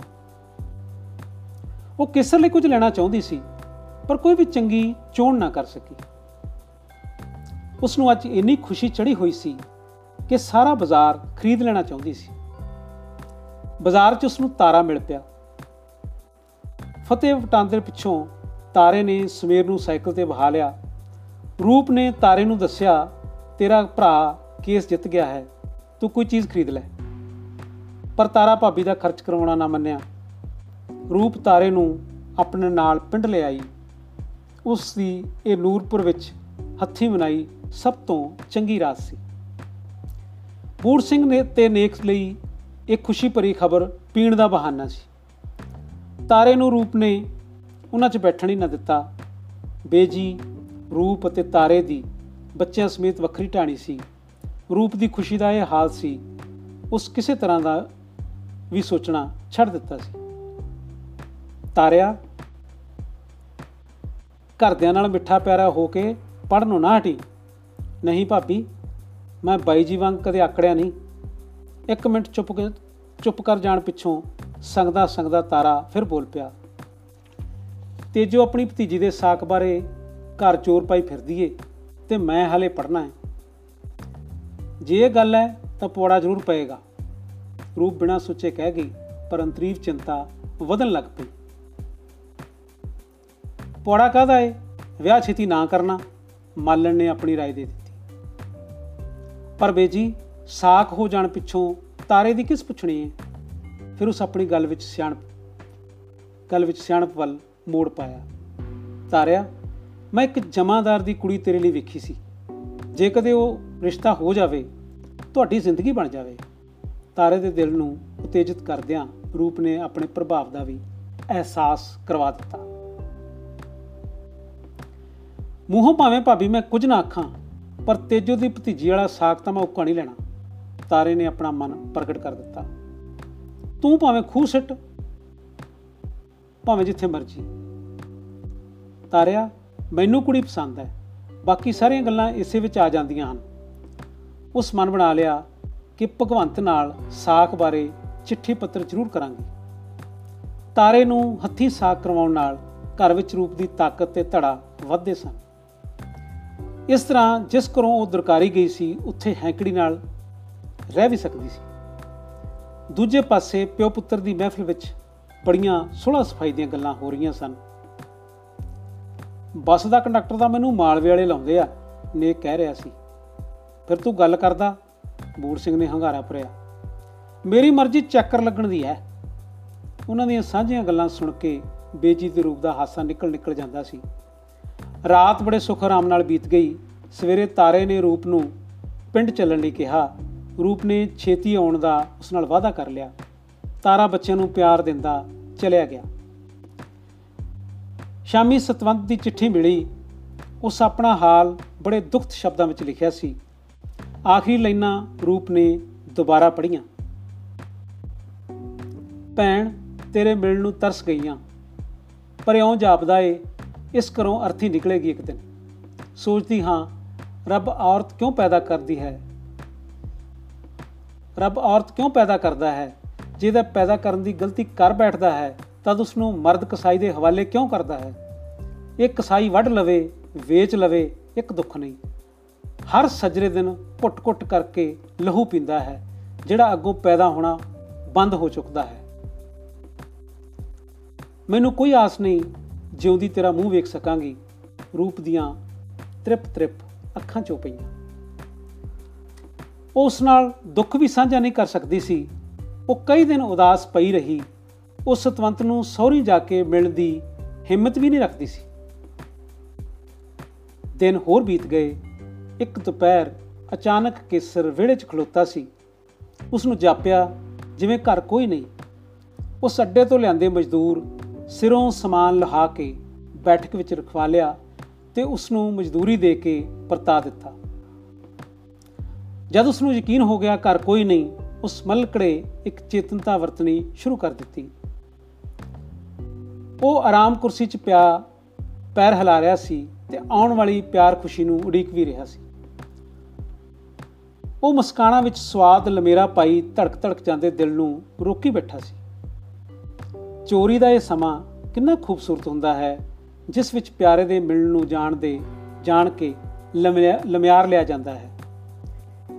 ਉਹ ਕਿਸਰ ਲਈ ਕੁਝ ਲੈਣਾ ਚਾਹੁੰਦੀ ਸੀ, ਪਰ ਕੋਈ ਵੀ ਚੰਗੀ ਚੋਣ ਨਾ ਕਰ ਸਕੀ। ਉਸ ਨੂੰ ਅੱਜ ਇੰਨੀ ਖੁਸ਼ੀ ਚੜੀ ਹੋਈ ਸੀ ਕਿ ਸਾਰਾ ਬਾਜ਼ਾਰ ਖਰੀਦ ਲੈਣਾ ਚਾਹੁੰਦੀ ਸੀ। ਬਾਜ਼ਾਰ 'ਚ ਉਸ ਨੂੰ ਤਾਰਾ ਮਿਲ ਪਿਆ। ਫਤਿਹ ਵਟਾਂਦਰ ਪਿੱਛੋਂ ਤਾਰੇ ਨੇ ਸਮੀਰ ਨੂੰ ਸਾਈਕਲ ਤੇ ਬਹਾ ਲਿਆ। ਰੂਪ ਨੇ ਤਾਰੇ ਨੂੰ ਦੱਸਿਆ, ਤੇਰਾ ਭਰਾ ਕੇਸ ਜਿੱਤ ਗਿਆ ਹੈ, ਤੂੰ ਕੋਈ ਚੀਜ਼ ਖਰੀਦ ਲੈ। ਪਰ ਤਾਰਾ ਭਾਬੀ ਦਾ ਖਰਚ ਕਰਵਾਉਣਾ ਨਾ ਮੰਨਿਆ। ਰੂਪ ਤਾਰੇ ਨੂੰ ਆਪਣੇ ਨਾਲ ਪਿੰਡ ਲੈ ਆਈ। ਉਸ ਦੀ ਇਹ ਨੂਰਪੁਰ ਵਿੱਚ ਹੱਥੀਂ ਬਣਾਈ ਸਭ ਤੋਂ ਚੰਗੀ ਰਾਤ ਸੀ। ਬੂੜ ਸਿੰਘ ਨੇ ਤੇ ਨੇਕ ਲਈ ਇੱਕ ਖੁਸ਼ੀ ਭਰੀ ਖਬਰ ਪੀਣ ਦਾ ਬਹਾਨਾ ਸੀ। ਤਾਰੇ ਨੂੰ ਰੂਪ ਨੇ ਉਹਨਾਂ 'ਚ ਬੈਠਣ ਹੀ ਨਾ ਦਿੱਤਾ। ਬੇਜੀ ਰੂਪ ਅਤੇ ਤਾਰੇ ਦੀ ਬੱਚਿਆਂ ਸਮੇਤ ਵੱਖਰੀ ਢਾਣੀ ਸੀ। ਰੂਪ ਦੀ ਖੁਸ਼ੀ ਦਾ ਇਹ ਹਾਲ ਸੀ, ਉਸ ਕਿਸੇ ਤਰ੍ਹਾਂ ਦਾ ਵੀ ਸੋਚਣਾ ਛੱਡ ਦਿੱਤਾ ਸੀ। ਤਾਰਿਆ, ਘਰਦਿਆਂ ਨਾਲ ਮਿੱਠਾ ਪਿਆਰਾ ਹੋ ਕੇ ਪੜਨੋਂ ਨਾ ਹਟੀ। ਨਹੀਂ ਭਾਬੀ, ਮੈਂ ਬਾਈ ਜੀ ਵਾਂਗ ਕਦੇ ਆਕੜਿਆ ਨਹੀਂ। ਇੱਕ ਮਿੰਟ ਚੁੱਪ ਕੇ, ਚੁੱਪ ਕਰ ਜਾਣ ਪਿੱਛੋਂ ਸੰਗਦਾ ਸੰਗਦਾ ਤਾਰਾ ਫਿਰ ਬੋਲ ਪਿਆ। ਤੇਜੋ ਆਪਣੀ ਭਤੀਜੀ ਦੇ ਸਾਕ ਬਾਰੇ ਘਰ ਚੋਰ ਪਾਈ ਫਿਰਦੀ ਏ ਤੇ ਮੈਂ ਹਲੇ ਪੜਨਾ ਹੈ ਜੇ ਇਹ ਗੱਲ ਹੈ ਤਾਂ ਪੌੜਾ ਜ਼ਰੂਰ ਪਏਗਾ ਰੂਪ ਬਿਨਾਂ ਸੋਚੇ ਕਹਿ ਗਈ ਪਰ ਅੰਤਰੀਵ ਚਿੰਤਾ ਵਧਣ ਲੱਗ ਪਈ ਪੌੜਾ ਕਾਹਦਾ ਏ ਵਿਆਹ ਛੇਤੀ ਨਾ ਕਰਨਾ ਮਾਲਣ ਨੇ ਆਪਣੀ رائے ਦੇ ਦਿੱਤੀ ਪਰ ਬੇਜੀ ਸਾਖ ਹੋ ਜਾਣ ਪਿੱਛੋਂ ਤਾਰੇ ਦੀ ਕਿਸ ਪੁੱਛਣੀ ਏ ਫਿਰ ਉਸ ਆਪਣੀ ਗੱਲ ਵਿੱਚ ਸਿਆਣਪ ਗੱਲ ਵਿੱਚ ਸਿਆਣਪ ਵੱਲ ਮੋੜ ਪਾਇਆ ਤਾਰਿਆ ਮੈਂ ਇੱਕ ਜਮਾਦਾਰ ਦੀ ਕੁੜੀ ਤੇਰੇ ਲਈ ਵੇਖੀ ਸੀ। ਜੇ ਕਦੇ ਉਹ ਰਿਸ਼ਤਾ ਹੋ ਜਾਵੇ, ਤੁਹਾਡੀ ਜ਼ਿੰਦਗੀ ਬਣ ਜਾਵੇ। ਤਾਰੇ ਦੇ ਦਿਲ ਨੂੰ ਉਤੇਜਿਤ ਕਰਦਿਆਂ ਰੂਪ ਨੇ ਆਪਣੇ ਪ੍ਰਭਾਵ ਦਾ ਵੀ ਅਹਿਸਾਸ ਕਰਵਾ ਦਿੱਤਾ। ਮੂੰਹੋਂ ਭਾਵੇਂ ਭਾਬੀ ਮੈਂ ਕੁਝ ਨਾ ਆਖਾਂ, ਪਰ ਤੇਜੋ ਦੀ ਭਤੀਜੀ ਵਾਲਾ ਸਾਖ ਤਾਂ ਮੈਂ ਉੱਕਾ ਨਹੀਂ ਲੈਣਾ। ਤਾਰੇ ਨੇ ਆਪਣਾ ਮਨ ਪ੍ਰਗਟ ਕਰ ਦਿੱਤਾ। ਤੂੰ ਭਾਵੇਂ ਖੂਹ ਸਿੱਟ, ਭਾਵੇਂ ਜਿੱਥੇ ਮਰਜ਼ੀ। ਤਾਰਿਆ ਮੈਨੂੰ ਕੁੜੀ ਪਸੰਦ ਹੈ। ਬਾਕੀ ਸਾਰੀਆਂ ਗੱਲਾਂ ਇਸੇ ਵਿੱਚ ਆ ਜਾਂਦੀਆਂ ਹਨ। ਉਸ ਮਨ ਬਣਾ ਲਿਆ ਕਿ ਭਗਵੰਤ ਨਾਲ ਸਾਖ ਬਾਰੇ ਚਿੱਠੀ ਪੱਤਰ ਜ਼ਰੂਰ ਕਰਾਂਗੇ। ਤਾਰੇ ਨੂੰ ਹੱਥੀ ਸਾਖ ਕਰਵਾਉਣ ਨਾਲ ਘਰ ਵਿੱਚ ਰੂਪ ਦੀ ਤਾਕਤ ਤੇ ਧੜਾ ਵੱਧਦੇ ਸਨ। ਇਸ ਤਰ੍ਹਾਂ ਜਿਸ ਘਰੋਂ ਉਹ ਦਰਕਾਰੀ ਗਈ ਸੀ, ਉੱਥੇ ਹੈਂਕੜੀ ਨਾਲ ਰਹਿ ਵੀ ਸਕਦੀ ਸੀ। ਦੂਜੇ ਪਾਸੇ ਪਿਓ ਪੁੱਤਰ ਦੀ ਮਹਿਫਿਲ ਵਿੱਚ ਬੜੀਆਂ ਸੁਲ੍ਹਾ ਸਫ਼ਾਈ ਦੀਆਂ ਗੱਲਾਂ ਹੋ ਰਹੀਆਂ ਸਨ। ਬੱਸ ਦਾ ਕੰਡਕਟਰ ਤਾਂ ਮੈਨੂੰ ਮਾਲਵੇ ਵਾਲੇ ਲਾਉਂਦੇ ਆ ਨੇ ਕਹਿ ਰਿਹਾ ਸੀ। ਫਿਰ ਤੂੰ ਗੱਲ ਕਰਦਾ, ਬੂੜ ਸਿੰਘ ਨੇ ਹੰਗਾਰਾ ਭਰਿਆ। ਮੇਰੀ ਮਰਜ਼ੀ ਚੱਕਰ ਲੱਗਣ ਦੀ ਹੈ ਉਹਨਾਂ ਦੀਆਂ ਸਾਂਝੀਆਂ ਗੱਲਾਂ ਸੁਣ ਕੇ ਬੇਜੀ ਦੇ ਰੂਪ ਦਾ ਹਾਸਾ ਨਿਕਲ ਨਿਕਲ ਜਾਂਦਾ ਸੀ। ਰਾਤ ਬੜੇ ਸੁਖ ਆਰਾਮ ਨਾਲ ਬੀਤ ਗਈ। ਸਵੇਰੇ ਤਾਰੇ ਨੇ ਰੂਪ ਨੂੰ ਪਿੰਡ ਚੱਲਣ ਲਈ ਕਿਹਾ। ਰੂਪ ਨੇ ਛੇਤੀ ਆਉਣ ਦਾ ਉਸ ਨਾਲ ਵਾਅਦਾ ਕਰ ਲਿਆ। ਤਾਰਾ ਬੱਚਿਆਂ ਨੂੰ ਪਿਆਰ ਦਿੰਦਾ ਚਲਿਆ ਗਿਆ। ਸ਼ਾਮੀ ਸਤਵੰਤ ਦੀ ਚਿੱਠੀ ਮਿਲੀ। ਉਸ ਆਪਣਾ ਹਾਲ ਬੜੇ ਦੁਖਤ ਸ਼ਬਦਾਂ ਵਿੱਚ ਲਿਖਿਆ ਸੀ। ਆਖਰੀ ਲਾਈਨਾਂ ਰੂਪ ਨੇ ਦੁਬਾਰਾ ਪੜ੍ਹੀਆਂ। ਭੈਣ, ਤੇਰੇ ਮਿਲਣ ਨੂੰ ਤਰਸ ਗਈਆਂ। ਪਰ ਇਉਂ ਜਾਪਦਾ ਏ, ਇਸ ਘਰੋਂ ਅਰਥੀ ਨਿਕਲੇਗੀ ਇੱਕ ਦਿਨ। ਸੋਚਦੀ ਹਾਂ, ਰੱਬ ਔਰਤ ਕਿਉਂ ਪੈਦਾ ਕਰਦੀ ਹੈ? ਰੱਬ ਔਰਤ ਕਿਉਂ ਪੈਦਾ ਕਰਦਾ ਹੈ? ਜਿਹਦਾ ਪੈਦਾ ਕਰਨ ਦੀ ਗਲਤੀ ਕਰ ਬੈਠਦਾ ਹੈ ਤਦ ਉਸ ਨੂੰ ਮਰਦ ਕਸਾਈ ਦੇ ਹਵਾਲੇ ਕਿਉਂ ਕਰਦਾ ਹੈ? ਇਹ ਕਸਾਈ ਵੱਢ ਲਵੇ, ਵੇਚ ਲਵੇ, ਇੱਕ ਦੁੱਖ ਨਹੀਂ। ਹਰ ਸਜਰੇ ਦਿਨ ਘੁੱਟ-ਘੁੱਟ ਕਰਕੇ ਲਹੂ ਪੀਂਦਾ ਹੈ, ਜਿਹੜਾ ਅੱਗੋਂ ਪੈਦਾ ਹੋਣਾ ਬੰਦ ਹੋ ਚੁੱਕਦਾ ਹੈ। ਮੈਨੂੰ ਕੋਈ ਆਸ ਨਹੀਂ, ਜਿਉਂਦੀ ਤੇਰਾ ਮੂੰਹ ਵੇਖ ਸਕਾਂਗੀ। ਰੂਪ ਦੀਆਂ ਤ੍ਰਿਪ ਤ੍ਰਿਪ ਅੱਖਾਂ ਚੋਂ ਪਈਆਂ। ਉਸ ਨਾਲ ਦੁੱਖ ਵੀ ਸਾਂਝਾ ਨਹੀਂ ਕਰ ਸਕਦੀ ਸੀ। ਉਹ ਕਈ ਦਿਨ ਉਦਾਸ ਪਈ ਰਹੀ। ਉਸ ਸਤਵੰਤ ਨੂੰ ਸੌਰੀ ਜਾ ਕੇ ਮਿਲਣ ਦੀ ਹਿੰਮਤ ਵੀ ਨਹੀਂ ਰੱਖਦੀ ਸੀ। ਦਿਨ ਹੋਰ ਬੀਤ ਗਏ। ਇੱਕ ਦੁਪਹਿਰ ਅਚਾਨਕ ਕੇਸਰ ਵਿਹੜੇ 'ਚ ਖਲੋਤਾ ਸੀ। ਉਸ ਨੂੰ ਜਾਪਿਆ, ਜਿਵੇਂ ਘਰ ਕੋਈ ਨਹੀਂ। ਉਸ ਅੱਡੇ ਤੋਂ ਲਿਆਂਦੇ ਮਜ਼ਦੂਰ ਸਿਰੋਂ ਸਮਾਨ ਲਹਾ ਕੇ ਬੈਠਕ ਵਿੱਚ ਰਖਵਾ ਲਿਆ ਤੇ ਉਸ ਨੂੰ ਮਜ਼ਦੂਰੀ ਦੇ ਕੇ ਪਰਤਾ ਦਿੱਤਾ। ਜਦ ਉਸ ਨੂੰ ਯਕੀਨ ਹੋ ਗਿਆ ਘਰ ਕੋਈ ਨਹੀਂ, ਉਸ ਮਲਕੜੇ ਇੱਕ ਚੇਤਨਤਾ ਵਰਤਣੀ ਸ਼ੁਰੂ ਕਰ ਦਿੱਤੀ। ਉਹ ਆਰਾਮ ਕੁਰਸੀ 'ਚ ਪਿਆ, ਪੈਰ ਹਿਲਾ ਰਿਹਾ ਸੀ ਤੇ ਆਉਣ ਵਾਲੀ ਪਿਆਰ ਖੁਸ਼ੀ ਨੂੰ ਉਡੀਕ ਵੀ ਰਿਹਾ ਸੀ। ਉਹ ਮੁਸਕਾਨਾ ਵਿੱਚ ਸਵਾਦ ਲਮੇਰਾ ਪਾਈ ਧੜਕ ਧੜਕ ਜਾਂਦੇ ਦਿਲ ਨੂੰ ਰੋਕੀ ਬੈਠਾ ਸੀ। ਚੋਰੀ ਦਾ ਇਹ ਸਮਾਂ ਕਿੰਨਾ ਖੂਬਸੂਰਤ ਹੁੰਦਾ ਹੈ, ਜਿਸ ਵਿੱਚ ਪਿਆਰੇ ਦੇ ਮਿਲਣ ਨੂੰ ਜਾਣਦੇ ਜਾਣ ਕੇ ਲਮਿਆਰ ਲਿਆ ਜਾਂਦਾ ਹੈ।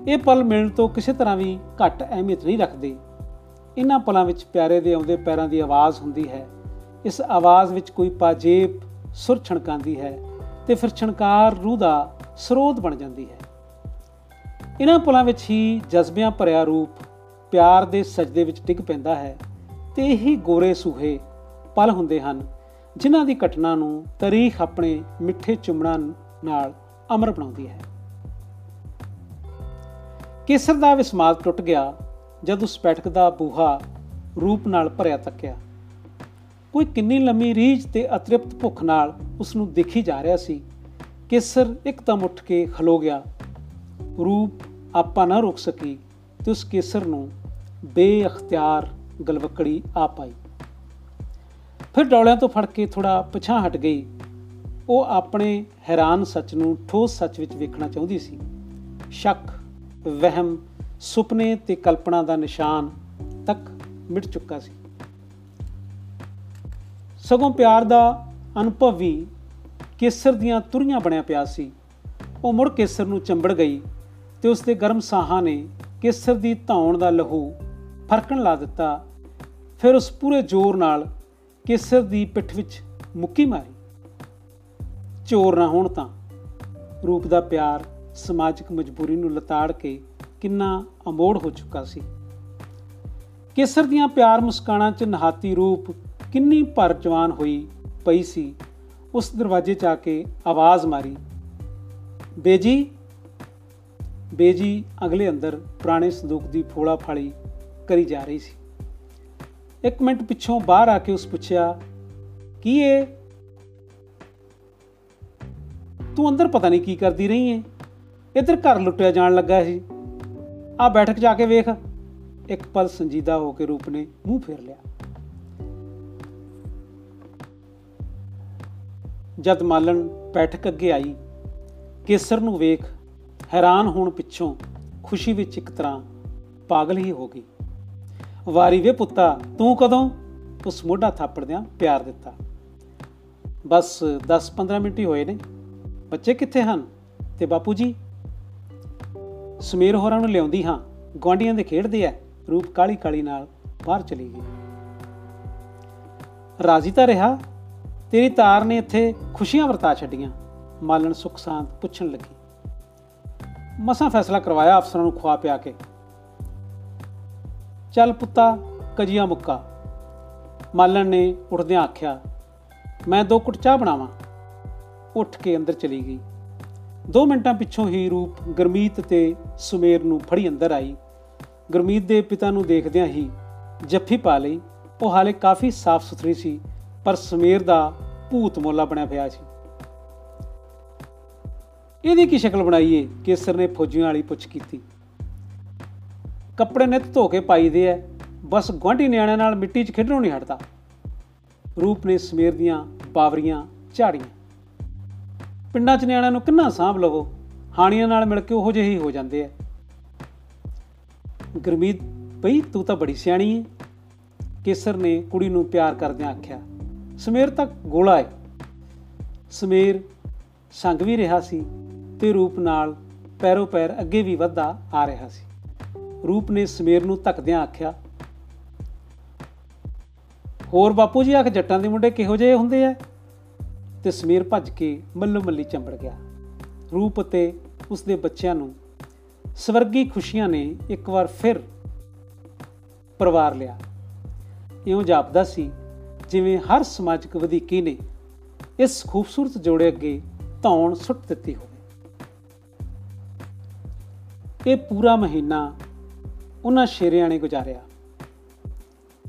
ਇਹ ਪਲ ਮਿਲਣ ਤੋਂ ਕਿਸੇ ਤਰ੍ਹਾਂ ਵੀ ਘੱਟ ਅਹਿਮੀਅਤ ਨਹੀਂ ਰੱਖਦੇ। ਇਨ੍ਹਾਂ ਪਲਾਂ ਵਿੱਚ ਪਿਆਰੇ ਦੇ ਆਉਂਦੇ ਪੈਰਾਂ ਦੀ ਆਵਾਜ਼ ਹੁੰਦੀ ਹੈ ਇਸ ਆਵਾਜ਼ ਵਿੱਚ ਕੋਈ ਪਾਜੇਬ ਸੁਰ ਛਣਕਾਂਦੀ ਹੈ ਤੇ ਫਿਰ ਛਣਕਾਰ ਰੂਹ ਦਾ ਸਰੋਤ ਬਣ ਜਾਂਦੀ ਹੈ। ਇਨ੍ਹਾਂ ਪਲਾਂ ਵਿੱਚ ਹੀ ਜਜ਼ਬਿਆਂ ਭਰਿਆ ਰੂਪ ਪਿਆਰ ਦੇ ਸਜਦੇ ਵਿੱਚ ਟਿਕ ਪੈਂਦਾ ਹੈ ਤੇ ਇਹੀ ਗੋਰੇ ਸੁਹੇ ਪਲ ਹੁੰਦੇ ਹਨ ਜਿਨ੍ਹਾਂ ਦੀ ਘਟਨਾ ਨੂੰ ਤਾਰੀਖ ਆਪਣੇ ਮਿੱਠੇ ਚੁੰਮਣਾਂ ਨਾਲ ਅਮਰ ਬਣਾਉਂਦੀ ਹੈ। ਕੇਸਰ ਦਾ ਵਿਸਮਾਦ ਟੁੱਟ ਗਿਆ ਜਦ ਉਸ ਬੈਠਕ ਦਾ ਬੂਹਾ ਰੂਪ ਨਾਲ ਭਰਿਆ ਤੱਕਿਆ। ਕੋਈ ਕਿੰਨੀ ਲੰਮੀ ਰੀਝ ਤੇ ਅਤ੍ਰਿਪਤ ਭੁੱਖ ਨਾਲ ਉਸ ਨੂੰ ਦੇਖੀ ਜਾ ਰਿਹਾ ਸੀ। ਕੇਸਰ ਇੱਕਦਮ ਉੱਠ ਕੇ ਖਲੋ ਗਿਆ। ਰੂਪ ਆਪਾ ਨਾ ਰੁਕ ਸਕੀ ਤੇ ਉਸ ਕੇਸਰ ਨੂੰ ਬੇਅਖਤਿਆਰ ਗਲਵਕੜੀ ਆ ਪਾਈ। ਫਿਰ ਡੌਲਿਆਂ ਤੋਂ ਫੜ ਕੇ ਥੋੜਾ ਪਿਛਾਂ ਹਟ ਗਈ। ਉਹ ਆਪਣੇ ਹੈਰਾਨ ਸੱਚ ਨੂੰ ਠੋਸ ਸੱਚ ਵਿੱਚ ਵੇਖਣਾ ਚਾਹੁੰਦੀ ਸੀ। ਸ਼ੱਕ, ਵਹਿਮ, ਸੁਪਨੇ ਤੇ ਕਲਪਨਾ ਦਾ ਨਿਸ਼ਾਨ ਤੱਕ ਮਿਟ ਚੁੱਕਾ ਸੀ। ਸਗੋਂ ਪਿਆਰ ਦਾ ਅਨੁਭਵ ਵੀ ਕੇਸਰ ਦੀਆਂ ਤੁਰੀਆਂ ਬਣਿਆ ਪਿਆ ਸੀ। ਉਹ ਮੁੜ ਕੇਸਰ ਨੂੰ ਚੰਬੜ ਗਈ ਤੇ ਉਸ ਦੇ ਗਰਮ ਸਾਹਾਂ ਨੇ ਕੇਸਰ ਦੀ ਧੌਣ ਦਾ ਲਹੂ ਫਰਕਣ ਲਾ ਦਿੱਤਾ। ਫਿਰ ਉਸ ਪੂਰੇ ਜ਼ੋਰ ਨਾਲ ਕੇਸਰ ਦੀ ਪਿੱਠ ਵਿੱਚ ਮੁੱਕੀ ਮਾਰੀ। ਚੋਰ ਨਾ ਹੋਣ ਤਾਂ ਰੂਪ ਦਾ ਪਿਆਰ ਸਮਾਜਿਕ ਮਜਬੂਰੀ ਨੂੰ ਲਤਾੜ ਕੇ ਕਿੰਨਾ ਅਮੋੜ ਹੋ ਚੁੱਕਾ ਸੀ। ਕੇਸਰ ਦੀਆਂ ਪਿਆਰ ਮੁਸਕਾਨਾਂ 'ਚ ਨਹਾਤੀ ਰੂਪ ਕਿੰਨੀ ਭਰ ਜਵਾਨ ਹੋਈ ਪਈ ਸੀ, ਉਸ ਦਰਵਾਜ਼ੇ 'ਚ ਆ ਕੇ ਆਵਾਜ਼ ਮਾਰੀ, ਬੇਜੀ ਬੇਜੀ ਅਗਲੇ ਅੰਦਰ ਪੁਰਾਣੇ ਸੰਦੂਕ ਦੀ ਫੋਲਾ ਫਾਲੀ ਕਰੀ ਜਾ ਰਹੀ ਸੀ। ਇੱਕ ਮਿੰਟ ਪਿੱਛੋਂ ਬਾਹਰ ਆ ਕੇ ਉਸ ਪੁੱਛਿਆ, ਕੀ ਏ? ਤੂੰ ਅੰਦਰ ਪਤਾ ਨਹੀਂ ਕੀ ਕਰਦੀ ਰਹੀ ਏ। ਇੱਧਰ ਘਰ ਲੁੱਟਿਆ ਜਾਣ ਲੱਗਾ ਸੀ। ਆ ਬੈਠਕ ਜਾ ਕੇ ਵੇਖ। ਇੱਕ ਪਲ ਸੰਜੀਦਾ ਹੋ ਕੇ ਰੂਪ ਨੇ ਮੂੰਹ ਫੇਰ ਲਿਆ। ਜਦ ਮਾਲਣ ਬੈਠਕ ਅੱਗੇ ਆਈ, ਕੇਸਰ ਨੂੰ ਵੇਖ ਹੈਰਾਨ ਹੋਣ ਪਿੱਛੋਂ ਖੁਸ਼ੀ ਵਿੱਚ ਇੱਕ ਤਰ੍ਹਾਂ ਪਾਗਲ ਹੀ ਹੋ ਗਈ। ਵਾਰੀ ਵੇ ਪੁੱਤਾ, ਤੂੰ ਕਦੋਂ? ਉਸ ਮੋਢਾ ਥਾਪੜਦਿਆਂ ਪਿਆਰ ਦਿੱਤਾ। ਬਸ 10-15 ਮਿੰਟ ਹੀ ਹੋਏ ਨੇ। ਬੱਚੇ ਕਿੱਥੇ ਹਨ? ਤੇ ਬਾਪੂ ਜੀ? ਸਮੀਰ ਹੋਰਾਂ ਨੂੰ ਲਿਆਉਂਦੀ ਹਾਂ। ਗਵਾਂਡੀਆਂ ਦੇ ਖੇਡਦੇ ਆ ਰੂਪ ਕਾਲੀ ਕਾਲੀ ਨਾਲ ਬਾਹਰ ਚਲੀ ਗਈ। ਰਾਜੀ ਤਾਂ ਰਿਹਾ। ਤੇਰੀ ਤਾਰ ਨੇ ਇੱਥੇ ਖੁਸ਼ੀਆਂ ਵਰਤਾ ਛੱਡੀਆਂ। ਮਾਲਣ ਸੁਖ ਸ਼ਾਂਤ ਪੁੱਛਣ ਲੱਗੀ। ਮਸਾਂ ਫੈਸਲਾ ਕਰਵਾਇਆ ਅਫਸਰਾਂ ਨੂੰ ਖਵਾ ਪਿਆ ਕੇ। ਚੱਲ ਪੁੱਤਾ, ਕਜੀਆ ਮੁੱਕਾ। ਮਾਲਣ ਨੇ ਉੱਠਦਿਆਂ ਆਖਿਆ, ਮੈਂ ਦੋ ਕੁੱਟ ਚਾਹ ਬਣਾਵਾਂ। ਉੱਠ ਕੇ ਅੰਦਰ ਚਲੀ ਗਈ। 2 ਮਿੰਟਾਂ ਪਿੱਛੋਂ ਹੀ ਰੂਪ ਗਰਮੀਤ ਤੇ ਸੁਮੇਰ ਨੂੰ ਫੜੀ ਅੰਦਰ ਆਈ। ਗਰਮੀਤ ਦੇ ਪਿਤਾ ਨੂੰ ਦੇਖਦਿਆਂ ਹੀ ਜੱਫੀ ਪਾ ਲਈ। ਉਹ ਹਾਲੇ ਕਾਫੀ ਸਾਫ਼ ਸੁਥਰੀ ਸੀ। ਪਰ ਸੁਮੇਰ ਦਾ ਭੂਤ ਮੋਲਾ ਬਣਿਆ ਪਿਆ ਸੀ। ਇਹਦੀ ਕੀ ਸ਼ਕਲ ਬਣਾਈ ਏ ਕੇਸਰ ਨੇ ਫੌਜੀਆਂ ਵਾਲੀ ਪੁੱਛ ਕੀਤੀ। ਕੱਪੜੇ ਨਿੱਤ ਧੋ ਕੇ ਪਾਈਦੇ ਐ, ਬਸ ਗੁਆਂਢੀ ਨਿਆਣਿਆਂ ਨਾਲ ਮਿੱਟੀ 'ਚ ਖੇਡਣੋਂ ਨਹੀਂ ਹਟਦਾ। ਰੂਪ ਨੇ ਸਮੇਰ ਦੀਆਂ ਪਾਵਰੀਆਂ ਝਾੜੀਆਂ। ਪਿੰਡਾਂ 'ਚ ਨਿਆਣਿਆਂ ਨੂੰ ਕਿੰਨਾ ਸਾਂਭ ਲਵੋ? ਹਾਣੀਆਂ ਨਾਲ ਮਿਲ ਕੇ ਉਹੋ ਜਿਹੇ ਹੀ ਹੋ ਜਾਂਦੇ ਐ। ਗਰਮੀਤ, ਬਈ ਤੂੰ ਤਾਂ ਬੜੀ ਸਿਆਣੀ ਏ ਕੇਸਰ ਨੇ ਕੁੜੀ ਨੂੰ ਪਿਆਰ ਕਰਦਿਆਂ ਆਖਿਆ ਸਮੇਰ ਤੱਕ ਗੋਲਾ ਏ। ਸਮੇਰ ਸੰਗ ਵੀ ਰਿਹਾ ਸੀ ਤੇ ਰੂਪ ਨਾਲ ਪੈਰੋ ਪੈਰ ਅੱਗੇ ਵੀ ਵੱਧਦਾ ਆ ਰਿਹਾ ਸੀ। ਰੂਪ ਨੇ ਸਮੇਰ ਨੂੰ ਧੱਕਦਿਆਂ ਆਖਿਆ, ਹੋਰ ਬਾਪੂ ਜੀ, ਆਖ ਜੱਟਾਂ ਦੇ ਮੁੰਡੇ ਕਿਹੋ ਜਿਹੇ ਹੁੰਦੇ ਆ? ਤੇ ਸਮੀਰ ਭੱਜ ਕੇ ਮੱਲੋ ਮੱਲੀ ਚੰਬੜ ਗਿਆ। ਰੂਪ ਅਤੇ ਉਸ ਦੇ ਬੱਚਿਆਂ ਨੂੰ ਸਵਰਗੀ ਖੁਸ਼ੀਆਂ ਨੇ ਇੱਕ ਵਾਰ ਫਿਰ ਪਰਿਵਾਰ ਲਿਆ। ਇਉਂ ਜਾਪਦਾ ਸੀ ਜਿਵੇਂ ਹਰ ਸਮਾਜਿਕ ਵਧੀਕੀ ਨੇ ਇਸ ਖੂਬਸੂਰਤ ਜੋੜੇ ਅੱਗੇ ਧੌਣ ਸੁੱਟ ਦਿੱਤੀ ਹੋਵੇ। ਇਹ ਪੂਰਾ ਮਹੀਨਾ ਉਹਨਾਂ ਸ਼ੇਰਿਆਂ ਨੇ ਗੁਜ਼ਾਰਿਆ।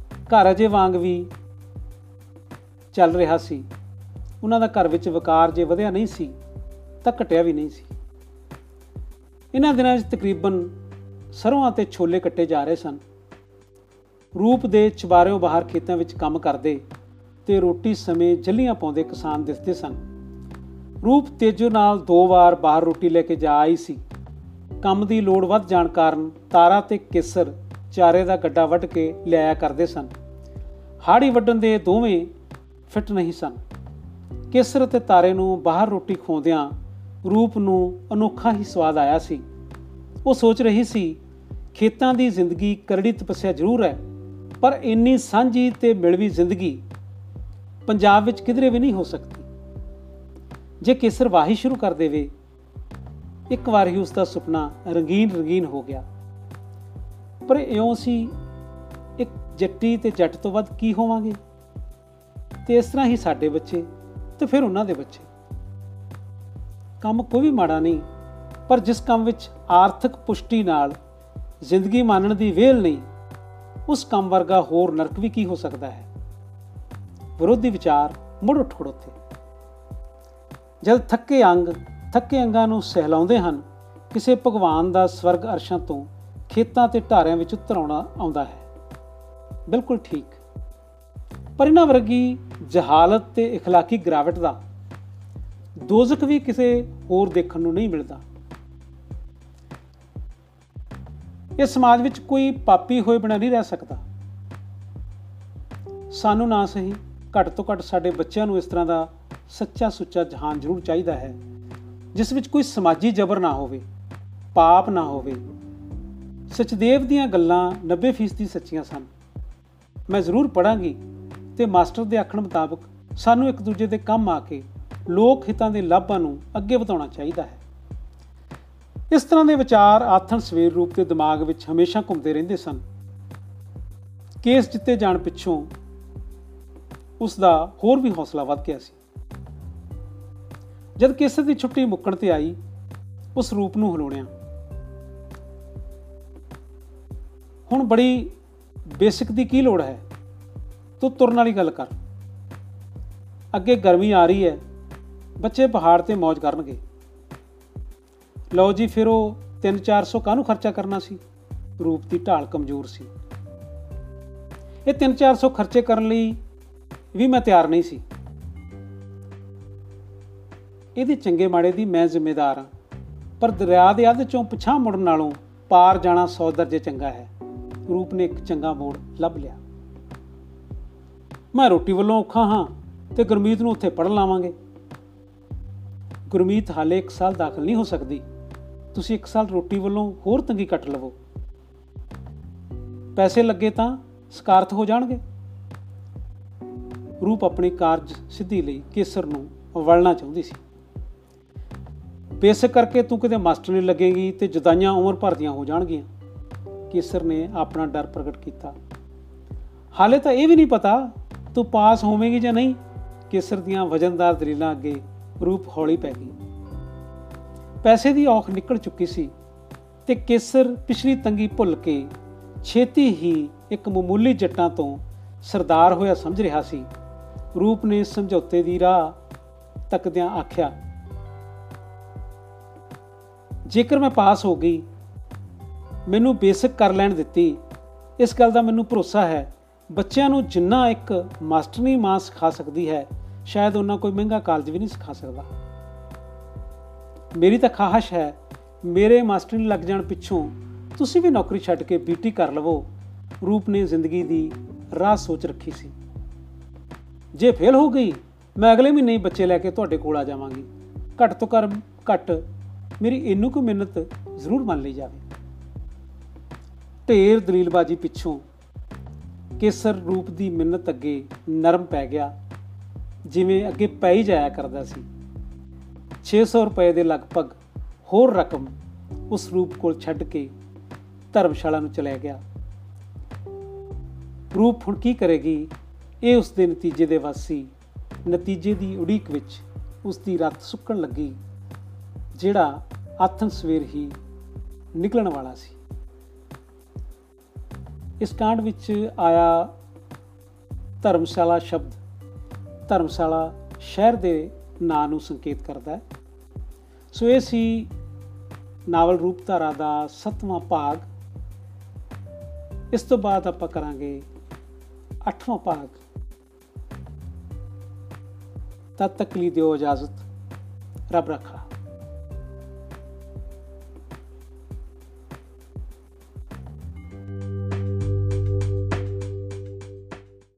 ਘਰ ਅਜੇ ਵਾਂਗ ਵੀ ਚੱਲ ਰਿਹਾ ਸੀ। ਉਹਨਾਂ ਦਾ ਘਰ ਵਿੱਚ ਵਕਾਰ ਜੇ ਵਧਿਆ ਨਹੀਂ ਸੀ, ਤਾਂ ਘਟਿਆ ਵੀ ਨਹੀਂ ਸੀ। ਇਹਨਾਂ ਦਿਨਾਂ ਵਿੱਚ ਤਕਰੀਬਨ ਸਰੋਂ ਅਤੇ ਛੋਲੇ ਕੱਟੇ ਜਾ ਰਹੇ ਸਨ। ਰੂਪ ਦੇ ਚਬਾਰਿਓਂ ਬਾਹਰ ਖੇਤਾਂ ਵਿੱਚ ਕੰਮ ਕਰਦੇ ਤੇ ਰੋਟੀ ਸਮੇਂ ਜੱਲੀਆਂ ਪਾਉਂਦੇ ਕਿਸਾਨ ਦਿਸਦੇ ਸਨ। ਰੂਪ ਤੇਜੋ ਨਾਲ ਦੋ ਵਾਰ ਬਾਹਰ ਰੋਟੀ ਲੈ ਕੇ ਜਾ ਆਈ ਸੀ। ਕੰਮ ਦੀ ਲੋੜ ਵੱਧ ਜਾਣ ਕਾਰਨ ਤਾਰਾ ਤੇ ਕੇਸਰ ਚਾਰੇ ਦਾ ਗੱਡਾ ਵੱਢ ਕੇ ਲਿਆਇਆ ਕਰਦੇ ਸਨ। ਹਾੜੀ ਵੱਢਣ ਦੇ ਦੋਵੇਂ ਫਿੱਟ ਨਹੀਂ ਸਨ। ਕੇਸਰ ਤੇ ਤਾਰੇ ਨੂੰ ਬਾਹਰ ਰੋਟੀ ਖਵਾਉਂਦਿਆਂ ਰੂਪ ਨੂੰ ਅਨੋਖਾ ਹੀ ਸਵਾਦ ਆਇਆ ਸੀ। ਉਹ ਸੋਚ ਰਹੀ ਸੀ, ਖੇਤਾਂ ਦੀ ਜ਼ਿੰਦਗੀ ਕਰੜੀ ਤਪੱਸਿਆ ਜ਼ਰੂਰ ਹੈ। ਪਰ ਇੰਨੀ ਸਾਂਝੀ ਤੇ ਮਿਲਵੀ ਜ਼ਿੰਦਗੀ ਪੰਜਾਬ ਵਿੱਚ ਕਿਧਰੇ ਵੀ ਨਹੀਂ ਹੋ ਸਕਦੀ। ਜੇ ਕੇਸਰ ਵਾਹੀ ਸ਼ੁਰੂ ਕਰ ਦੇਵੇ, ਇੱਕ ਵਾਰ ਹੀ ਉਸ ਦਾ ਸੁਪਨਾ ਰੰਗੀਨ ਰੰਗੀਨ ਹੋ ਗਿਆ। ਪਰ ਇਉਂ ਸੀ ਇੱਕ ਜੱਟੀ ਤੇ ਜੱਟ ਤੋਂ ਵੱਧ ਕੀ ਹੋਵਾਂਗੇ? ਤੇ ਇਸ ਤਰ੍ਹਾਂ ਹੀ ਸਾਡੇ ਬੱਚੇ ਤੇ ਫਿਰ ਉਹਨਾਂ ਦੇ ਬੱਚੇ। ਕੰਮ ਕੋਈ ਵੀ ਮਾੜਾ ਨਹੀਂ, ਪਰ ਜਿਸ ਕੰਮ ਵਿੱਚ ਆਰਥਿਕ ਪੁਸ਼ਟੀ ਨਾਲ ਜ਼ਿੰਦਗੀ ਮਾਨਣ ਦੀ ਵੇਲ ਨਹੀਂ ਉਸ ਕੰਮ ਵਰਗਾ ਹੋਰ ਨਰਕ ਵੀ ਕੀ ਹੋ ਸਕਦਾ ਹੈ ਵਿਰੋਧੀ ਵਿਚਾਰ ਮੁੜ ਉੱਠ ਖੜੋਤੇ ਜਦ ਥੱਕੇ ਅੰਗ ਥੱਕੇ ਅੰਗਾਂ ਨੂੰ ਸਹਿਲਾਉਂਦੇ ਹਨ ਕਿਸੇ ਭਗਵਾਨ ਦਾ ਸਵਰਗ ਅਰਸ਼ਾਂ ਤੋਂ ਖੇਤਾਂ ਤੇ ਢਾਰਿਆਂ ਵਿੱਚ ਉਤਰ ਆਉਣਾ ਆਉਂਦਾ ਹੈ ਬਿਲਕੁਲ ਠੀਕ ਪਰ ਇਹਨਾਂ ਵਰਗੀ ਜਹਾਲਤ ਤੇ اخلاقی ਗਰਾਵਟ ਦਾ ਦੋਜ਼ਖ ਵੀ ਕਿਸੇ ਹੋਰ ਦੇਖਣ ਨੂੰ ਨਹੀਂ ਮਿਲਦਾ ਇਸ ਸਮਾਜ ਵਿੱਚ ਕੋਈ ਪਾਪੀ ਹੋਏ ਬਿਨਾਂ ਨਹੀਂ ਰਹਿ ਸਕਦਾ। ਸਾਨੂੰ ਨਾ ਸਹੀ, ਘੱਟ ਤੋਂ ਘੱਟ ਸਾਡੇ ਬੱਚਿਆਂ ਨੂੰ ਇਸ ਤਰ੍ਹਾਂ ਦਾ ਸੱਚਾ ਸੁੱਚਾ ਜਹਾਨ ਜ਼ਰੂਰ ਚਾਹੀਦਾ ਹੈ, ਜਿਸ ਵਿੱਚ ਕੋਈ ਸਮਾਜੀ ਜ਼ਬਰ ਨਾ ਹੋਵੇ, ਪਾਪ ਨਾ ਹੋਵੇ। ਸਚਦੇਵ ਦੀਆਂ ਗੱਲਾਂ 90% ਦੀ ਸੱਚੀਆਂ ਸਨ। ਮੈਂ ਜ਼ਰੂਰ ਪੜਾਂਗੀ ਤੇ ਮਾਸਟਰ ਦੇ ਆਖਣ ਮੁਤਾਬਕ ਸਾਨੂੰ ਇੱਕ ਦੂਜੇ ਦੇ ਕੰਮ ਆ ਕੇ ਲੋਕ ਹਿੱਤਾਂ ਦੇ ਲਾਭਾਂ ਨੂੰ ਅੱਗੇ ਵਧਾਉਣਾ ਚਾਹੀਦਾ ਹੈ। ਇਸ ਤਰ੍ਹਾਂ ਦੇ ਵਿਚਾਰ ਆਥਣ ਸਵੇਰ ਰੂਪ ਦੇ ਦਿਮਾਗ ਵਿੱਚ ਹਮੇਸ਼ਾ ਘੁੰਮਦੇ ਰਹਿੰਦੇ ਸਨ। ਕੇਸ ਜਿੱਤੇ ਜਾਣ ਪਿੱਛੋਂ ਉਸ ਦਾ ਹੋਰ ਵੀ ਹੌਸਲਾ ਵੱਧ ਗਿਆ ਸੀ। ਜਦ ਕੇਸਰ ਦੀ ਛੁੱਟੀ ਮੁੱਕਣ ਤੇ ਆਈ, ਉਸ ਰੂਪ ਨੂੰ ਹਲੋਣਿਆ ਹੁਣ ਬੜੀ ਬੇਸਿਕ ਦੀ ਕੀ ਲੋੜ ਹੈ? ਤੂੰ ਤੁਰਨ ਵਾਲੀ ਗੱਲ ਕਰ। ਅੱਗੇ ਗਰਮੀ ਆ ਰਹੀ ਹੈ, ਬੱਚੇ ਪਹਾੜ ਤੇ ਮौज ਕਰਨਗੇ। ਲਓ ਜੀ, ਫਿਰ ਉਹ 3-400 ਕਾਹਨੂੰ ਖਰਚਾ ਕਰਨਾ ਸੀ? ਰੂਪ ਦੀ ਢਾਲ ਕਮਜ਼ੋਰ ਸੀ। ਇਹ 3-400 ਖਰਚੇ ਕਰਨ ਲਈ ਵੀ ਮੈਂ ਤਿਆਰ ਨਹੀਂ ਸੀ। ਇਹਦੇ ਚੰਗੇ ਮਾੜੇ ਦੀ ਮੈਂ ਜ਼ਿੰਮੇਦਾਰ ਹਾਂ, ਪਰ ਦਰਿਆ ਦੇ ਅੱਧ ਚੋਂ ਪਿਛਾਂ ਮੁੜਨ ਨਾਲੋਂ ਪਾਰ ਜਾਣਾ 100 ਦਰਜੇ ਚੰਗਾ ਹੈ। ਰੂਪ ਨੇ ਇੱਕ ਚੰਗਾ ਮੋੜ ਲੱਭ ਲਿਆ। ਮੈਂ ਰੋਟੀ ਵੱਲੋਂ ਔਖਾ ਹਾਂ ਤੇ ਗੁਰਮੀਤ ਨੂੰ ਉੱਥੇ ਪੜਨ ਲਾਵਾਂਗੇ। ਗੁਰਮੀਤ ਹਾਲੇ 1 ਸਾਲ ਦਾਖਲ ਨਹੀਂ ਹੋ ਸਕਦੀ। ਤੁਸੀਂ 1 ਸਾਲ ਰੋਟੀ ਵੱਲੋਂ ਹੋਰ ਤੰਗੀ ਕੱਟ ਲਵੋ। ਪੈਸੇ ਲੱਗੇ ਤਾਂ ਸਕਾਰਥ ਹੋ ਜਾਣਗੇ। ਰੂਪ ਆਪਣੀ ਕਾਰਜ ਸਿੱਧੀ ਲਈ ਕੇਸਰ ਨੂੰ ਵਲਣਾ ਚਾਹੁੰਦੀ ਸੀ। ਬੇਸਕ ਕਰਕੇ ਤੂੰ ਕਿਤੇ ਮਾਸਟਰ ਨਹੀਂ ਲੱਗੇਗੀ ਤੇ ਜੁਦਾਈਆਂ ਉਮਰ ਭਰ ਦੀਆਂ ਹੋ ਜਾਣਗੀਆਂ। ਕੇਸਰ ਨੇ ਆਪਣਾ ਡਰ ਪ੍ਰਗਟ ਕੀਤਾ। ਹਾਲੇ ਤਾਂ ਇਹ ਵੀ ਨਹੀਂ ਪਤਾ ਤੂੰ ਪਾਸ ਹੋਵੇਂਗੀ ਜਾਂ ਨਹੀਂ। ਕੇਸਰ ਦੀਆਂ ਵਜਨਦਾਰ ਦਲੀਲਾਂ ਅੱਗੇ ਰੂਪ ਹੌਲੀ ਪੈ ਗਈ। ਪੈਸੇ ਦੀ ਔਖ ਨਿਕਲ ਚੁੱਕੀ ਸੀ ਤੇ ਕੇਸਰ ਪਿਛਲੀ ਤੰਗੀ ਭੁੱਲ ਕੇ ਛੇਤੀ ਹੀ ਇੱਕ ਮਾਮੂਲੀ ਜੱਟਾਂ ਤੋਂ ਸਰਦਾਰ ਹੋਇਆ ਸਮਝ ਰਿਹਾ ਸੀ। ਰੂਪ ਨੇ ਸਮਝੌਤੇ ਦੀ ਰਾਹ ਤੱਕਦਿਆਂ ਆਖਿਆ, ਜੇਕਰ ਮੈਂ ਪਾਸ ਹੋ ਗਈ, ਮੈਨੂੰ ਬੇਸਿਕ ਕਰ ਲੈਣ ਦਿੱਤੀ। ਇਸ ਗੱਲ ਦਾ ਮੈਨੂੰ ਭਰੋਸਾ ਹੈ। ਬੱਚਿਆਂ ਨੂੰ ਜਿੰਨਾ ਇੱਕ ਮਾਸਟਰਨੀ ਮਾਂ ਸਿਖਾ ਸਕਦੀ ਹੈ, ਸ਼ਾਇਦ ਉਹਨਾਂ ਕੋਈ ਮਹਿੰਗਾ ਕਾਲਜ ਵੀ ਨਹੀਂ ਸਿਖਾ ਸਕਦਾ। ਮੇਰੀ ਤਾਂ ਖਾਹਸ਼ ਹੈ, ਮੇਰੇ ਮਾਸਟਰਨੀ ਲੱਗ ਜਾਣ ਪਿੱਛੋਂ ਤੁਸੀਂ ਵੀ ਨੌਕਰੀ ਛੱਡ ਕੇ ਬੀਟੀ ਕਰ ਲਵੋ। ਰੂਪ ਨੇ ਜ਼ਿੰਦਗੀ ਦੀ ਰਾਹ ਸੋਚ ਰੱਖੀ ਸੀ। ਜੇ ਫੇਲ ਹੋ ਗਈ, ਮੈਂ ਅਗਲੇ ਮਹੀਨੇ ਹੀ ਬੱਚੇ ਲੈ ਕੇ ਤੁਹਾਡੇ ਕੋਲ ਆ ਜਾਵਾਂਗੀ। ਘੱਟ ਤੋਂ ਕਰ ਘੱਟ ਮੇਰੀ ਇੰਨੂ ਕੁ ਮਿਹਨਤ ਜ਼ਰੂਰ ਮੰਨ ਲਈ ਜਾਵੇ। ਢੇਰ ਦਲੀਲਬਾਜੀ ਪਿੱਛੋਂ ਕੇਸਰ ਰੂਪ ਦੀ ਮਿਹਨਤ ਅੱਗੇ ਨਰਮ ਪੈ ਗਿਆ, ਜਿਵੇਂ ਅੱਗੇ ਪੈ ਹੀ ਜਾਇਆ ਕਰਦਾ ਸੀ। 600 ਰੁਪਏ ਦੇ ਲਗਭਗ ਹੋਰ ਰਕਮ ਉਸ ਰੂਪ ਕੋਲ ਛੱਡ ਕੇ ਧਰਮਸ਼ਾਲਾ ਨੂੰ ਚਲੇ ਗਿਆ। ਰੂਪ ਹੁਣ ਕੀ ਕਰੇਗੀ? ਇਹ ਉਸ ਦੇ ਨਤੀਜੇ ਦੇ ਵਾਸੀ ਨਤੀਜੇ ਦੀ ਉਡੀਕ ਵਿੱਚ ਉਸ ਦੀ ਰੱਤ ਸੁੱਕਣ ਲੱਗੀ, ਜਿਹੜਾ ਆਥਨ ਸਵੇਰ ਹੀ ਨਿਕਲਣ ਵਾਲਾ ਸੀ। ਇਸ ਕਾਂਡ ਵਿੱਚ ਆਇਆ ਧਰਮਸ਼ਾਲਾ ਸ਼ਬਦ, ਧਰਮਸ਼ਾਲਾ ਸ਼ਹਿਰ ਦੇ ਨਾਂ ਨੂੰ ਸੰਕੇਤ ਕਰਦਾ ਹੈ। ਸੋ ਇਹ ਸੀ ਨਾਵਲ ਰੂਪਧਾਰਾ ਦਾ 7ਵਾਂ ਭਾਗ। ਇਸ ਤੋਂ ਬਾਅਦ ਆਪਾਂ ਕਰਾਂਗੇ 8ਵਾਂ ਭਾਗ। ਤਦ ਤੱਕ ਲਈ ਦਿਓ ਇਜਾਜ਼ਤ, ਰੱਬ ਰੱਖਾ।